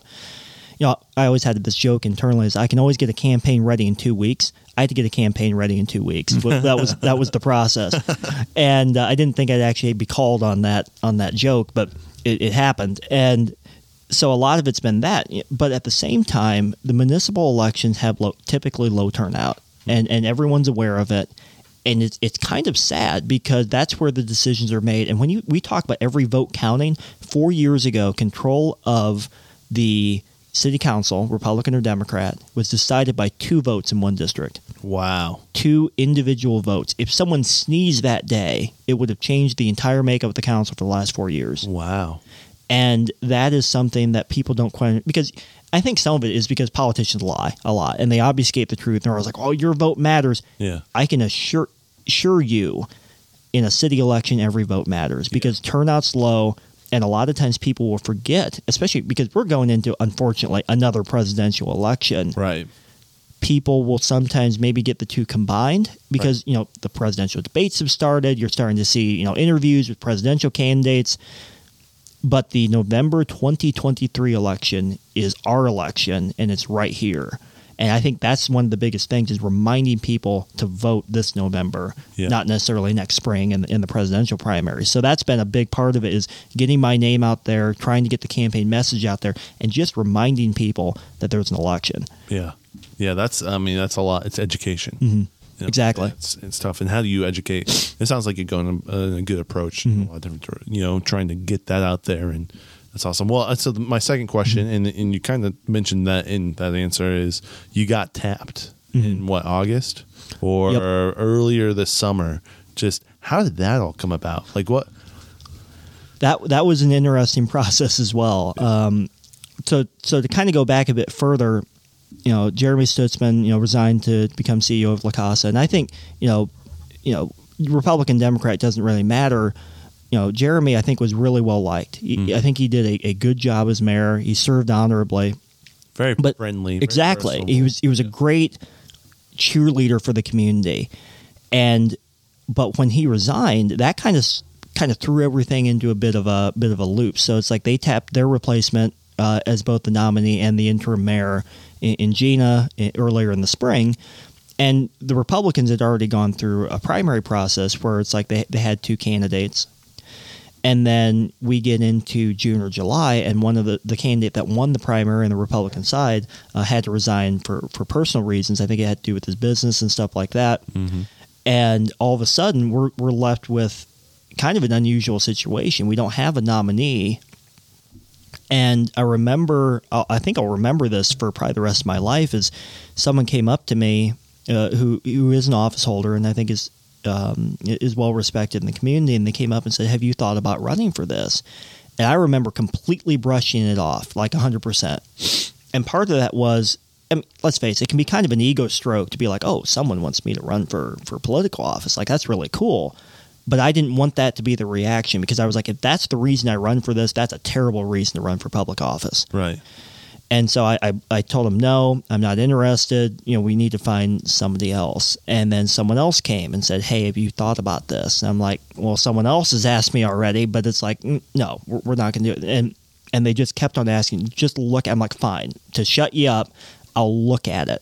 You know, I always had this joke internally: is I can always get a campaign ready in two weeks. I had to get a campaign ready in two weeks. that was that was the process, and uh, I didn't think I'd actually be called on that on that joke, but it, it happened. And so a lot of it's been that. But at the same time, the municipal elections have low, typically low turnout, and and everyone's aware of it. And it's it's kind of sad because that's where the decisions are made. And when you we talk about every vote counting, four years ago, control of the city council, Republican or Democrat, was decided by two votes in one district Wow. two individual votes. If someone sneezed that day, it would have changed the entire makeup of the council for the last four years. Wow. And that is something that people don't quite because I think some of it is because politicians lie a lot and they obfuscate the truth. And they're always like, "Oh, your vote matters." Yeah. I can assure assure you, in a city election, every vote matters. Because turnout's low. And a lot of times people will forget, especially because we're going into, unfortunately, another presidential election. Right. people will sometimes maybe get the two combined because you know the presidential debates have started. You're starting to see you know interviews with presidential candidates. But the November 2023 election is our election and it's right here and I think that's one of the biggest things is reminding people to vote this November, Yeah. not necessarily next spring in the, in the presidential primary. So that's been a big part of it is getting my name out there, trying to get the campaign message out there, and just reminding people that there's an election. Yeah. Yeah. That's. I mean, that's a lot. It's education. Mhm. You know, Exactly. It's, it's tough. And how do you educate? It sounds like you're going a, a good approach. Mm-hmm. A lot of different, you know, trying to get that out there, and that's awesome. Well, uh, so the- my second question, Mm-hmm. and and you kind of mentioned that in that answer is you got tapped in what August or Mm-hmm. Yep. earlier this summer. Just how did that all come about? Like what? that that was an interesting process as well. Um, so so to kind of go back a bit further, you know, Jeremy Stutzman, you know, resigned to become CEO of La Casa, and I think you know, you know, Republican Democrat doesn't really matter. You know, Jeremy, I think was really well liked. He, I think he did a, a good job as mayor. He served honorably. Very But- friendly. very Exactly. He was he was a great cheerleader for the community, and but when he resigned, that kind of kind of threw everything into a bit of a bit of a loop. So it's like they tapped their replacement uh, as both the nominee and the interim mayor in, in Gina i- earlier in the spring. And the Republicans had already gone through a primary process where it's like they, they had two candidates. And then we get into June or July, and one of the, the candidate that won the primary on the Republican side uh, had to resign for, for personal reasons. I think it had to do with his business and stuff like that. And all of a sudden, we're, we're left with kind of an unusual situation. We don't have a nominee. And I remember, uh, I think I'll remember this for probably the rest of my life. Is someone came up to me uh, who who is an office holder and I think is um, is well respected in the community, and they came up and said, "Have you thought about running for this?" And I remember completely brushing it off, like hundred percent. And part of that was, I mean, let's face it, it can be kind of an ego stroke to be like, "Oh, someone wants me to run for for political office." Like that's really cool. But I didn't want that to be the reaction because I was like, if that's the reason I run for this, that's a terrible reason to run for public office. Right. And so I, I, I told him, no, I'm not interested. You know, we need to find somebody else. And then someone else came and said, hey, have you thought about this? And I'm like, well, someone else has asked me already, but it's like, "Mm, no, we're, we're not going to do it. And and they just kept on asking, just look. I'm like, fine. To shut you up, I'll look at it.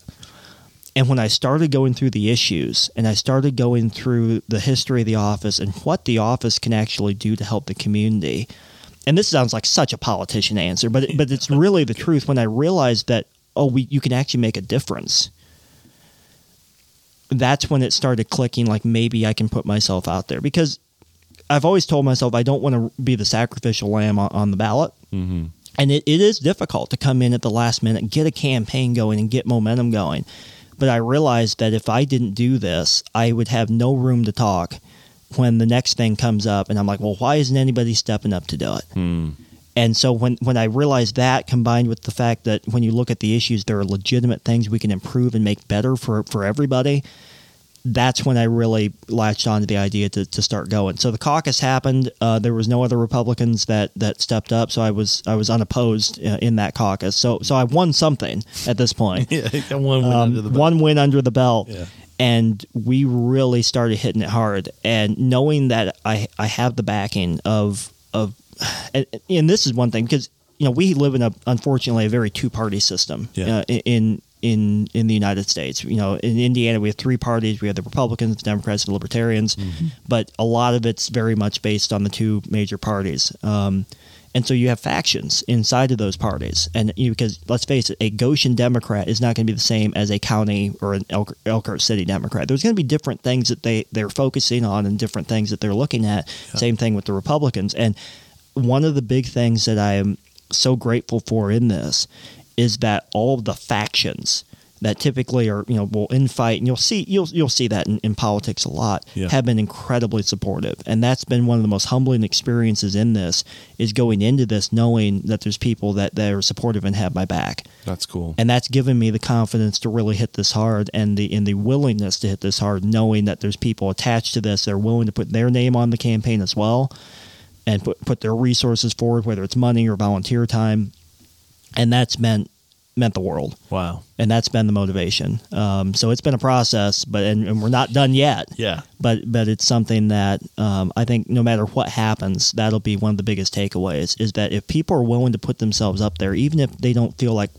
And when I started going through the issues and I started going through the history of the office and what the office can actually do to help the community, and this sounds like such a politician answer, but but it's really the truth. When I realized that oh, we you can actually make a difference. That's when it started clicking. Like maybe I can put myself out there because I've always told myself I don't want to be the sacrificial lamb on, on the ballot. Mm-hmm. And it, it is difficult to come in at the last minute, get a campaign going, and get momentum going. But I realized that if I didn't do this, I would have no room to talk when the next thing comes up. And I'm like, well, why isn't anybody stepping up to do it? Hmm. And so when, when I realized that, combined with the fact that when you look at the issues, there are legitimate things we can improve and make better for, for everybody, that's when I really latched on to the idea to, to start going. So the caucus happened. Uh, there was no other Republicans that, that stepped up, so I was I was unopposed uh, in that caucus. So so I won something at this point. Yeah, one win Um, under the belt. one win under the belt. Yeah. And we really started hitting it hard. And knowing that I, I have the backing of of and, and this is one thing because you know we live in a unfortunately a very two party system Yeah. uh, in in in the United States. You know, in Indiana we have three parties. We have the Republicans, the Democrats, and the Libertarians. But a lot of it's very much based on the two major parties. Um, and so you have factions inside of those parties, and you because let's face it, a Goshen Democrat is not going to be the same as a county or an Elk, Elkhart City Democrat. There's going to be different things that they they're focusing on and different things that they're looking at. Same thing with the Republicans. And one of the big things that I am so grateful for in this is that all the factions that typically are you know will infight and you'll see you'll you'll see that in, in politics a lot Yeah. have been incredibly supportive and that's been one of the most humbling experiences in this is going into this knowing that there's people that, that are supportive and have my back That's cool. and that's given me the confidence to really hit this hard and the and the willingness to hit this hard knowing that there's people attached to this that are willing to put their name on the campaign as well and put, put their resources forward whether it's money or volunteer time and that's meant meant the world Wow. and that's been the motivation um, so it's been a process but and, and we're not done yet Yeah. but but it's something that um, I think no matter what happens, that'll be one of the biggest takeaways. Is that if people are willing to put themselves up there, even if they don't feel like,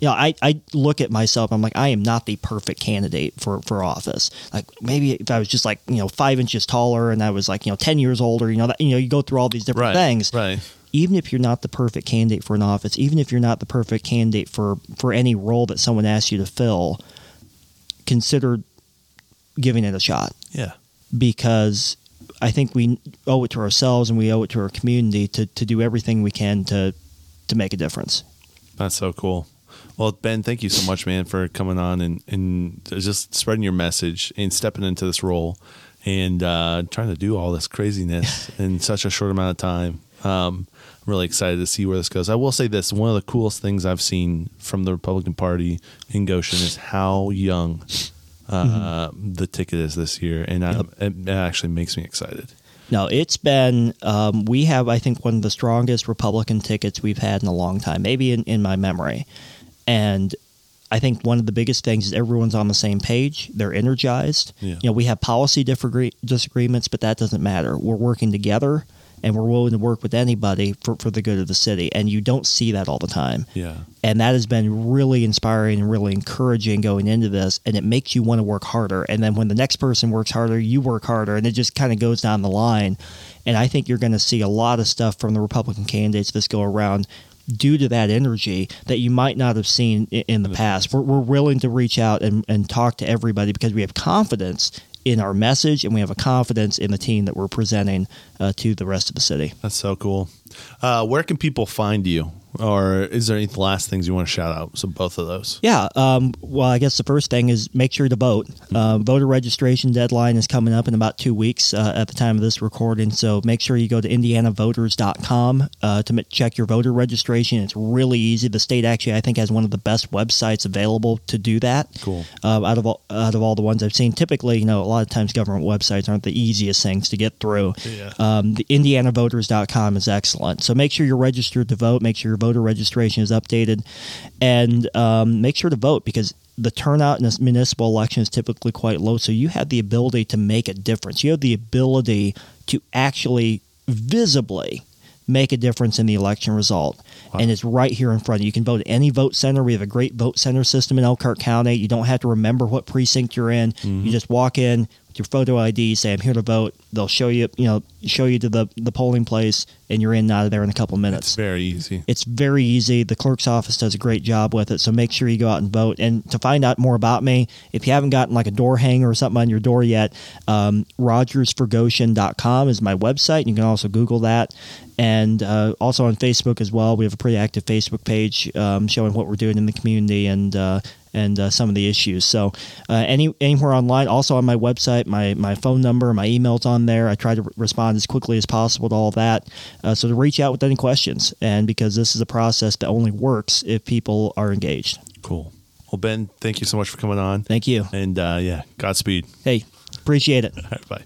you know, I, I look at myself, I'm like, I am not the perfect candidate for for office. Like maybe if I was just like you know five inches taller and I was like you know ten years older, you know that you know you go through all these different Right. things Right. Even if you're not the perfect candidate for an office, even if you're not the perfect candidate for for any role that someone asks you to fill, consider giving it a shot Yeah. because I think we owe it to ourselves and we owe it to our community to, to do everything we can to to make a difference. That's so cool. Well, Ben, thank you so much, man, for coming on and, and just spreading your message and stepping into this role and uh, trying to do all this craziness in such a short amount of time. Um, really excited to see where this goes. I will say this one of the coolest things I've seen from the Republican Party in Goshen is how young uh, the ticket is this year. And I, it, actually makes me excited. No, it's been um, we have I think one of the strongest Republican tickets we've had in a long time, maybe in, in my memory. And I think one of the biggest things is everyone's on the same page. They're energized. Yeah. You know, we have policy disagree- disagreements, but that doesn't matter. We're working together and we're willing to work with anybody for, for the good of the city. And you don't see that all the time. Yeah. And that has been really inspiring and really encouraging going into this. And it makes you want to work harder. And then when the next person works harder, you work harder. And it just kind of goes down the line. And I think you're going to see a lot of stuff from the Republican candidates this go around due to that energy that you might not have seen in, the mm-hmm. past. We're, we're willing to reach out and, and talk to everybody because we have confidence in our message and we have a confidence in the team that we're presenting uh, to the rest of the city. That's so cool. Uh, where can people find you? Or is there any last things you want to shout out? So both of those. Yeah. Um, well, I guess the first thing is make sure to vote. Uh, voter registration deadline is coming up in about two weeks uh, at the time of this recording. So make sure you go to indianavoters.com uh, to m- check your voter registration. It's really easy. The state actually, I think, has one of the best websites available to do that. Cool. Uh, out of all, out of all the ones I've seen, typically, you know, a lot of times government websites aren't the easiest things to get through. Yeah. Um, the indianavoters.com is excellent. So make sure you're registered to vote. Make sure your voter registration is updated, and um, make sure to vote because the turnout in a municipal election is typically quite low. So you have the ability to make a difference. You have the ability to actually visibly make a difference in the election result. And it's right here in front of you. You can vote at any vote center. We have a great vote center system in Elkhart County. You don't have to remember what precinct you're in. You just walk in your photo ID, say I'm here to vote. They'll show you, you know, show you to the, the polling place and you're in and out of there in a couple minutes. It's very easy. It's very easy. The clerk's office does a great job with it. So make sure you go out and vote. And to find out more about me, if you haven't gotten like a door hanger or something on your door yet, um, rogersforgoshen.com is my website. You can also Google that. And uh, also on Facebook as well. We have a pretty active Facebook page um, showing what we're doing in the community and uh, and uh, some of the issues. So uh, any anywhere online, also on my website, my my phone number, my emails on there. I try to re- respond as quickly as possible to all that. Uh, so to reach out with any questions, and because this is a process that only works if people are engaged. Cool. Well, Ben, thank you so much for coming on. Thank you. And uh, yeah, Godspeed. Hey, appreciate it. Right, bye.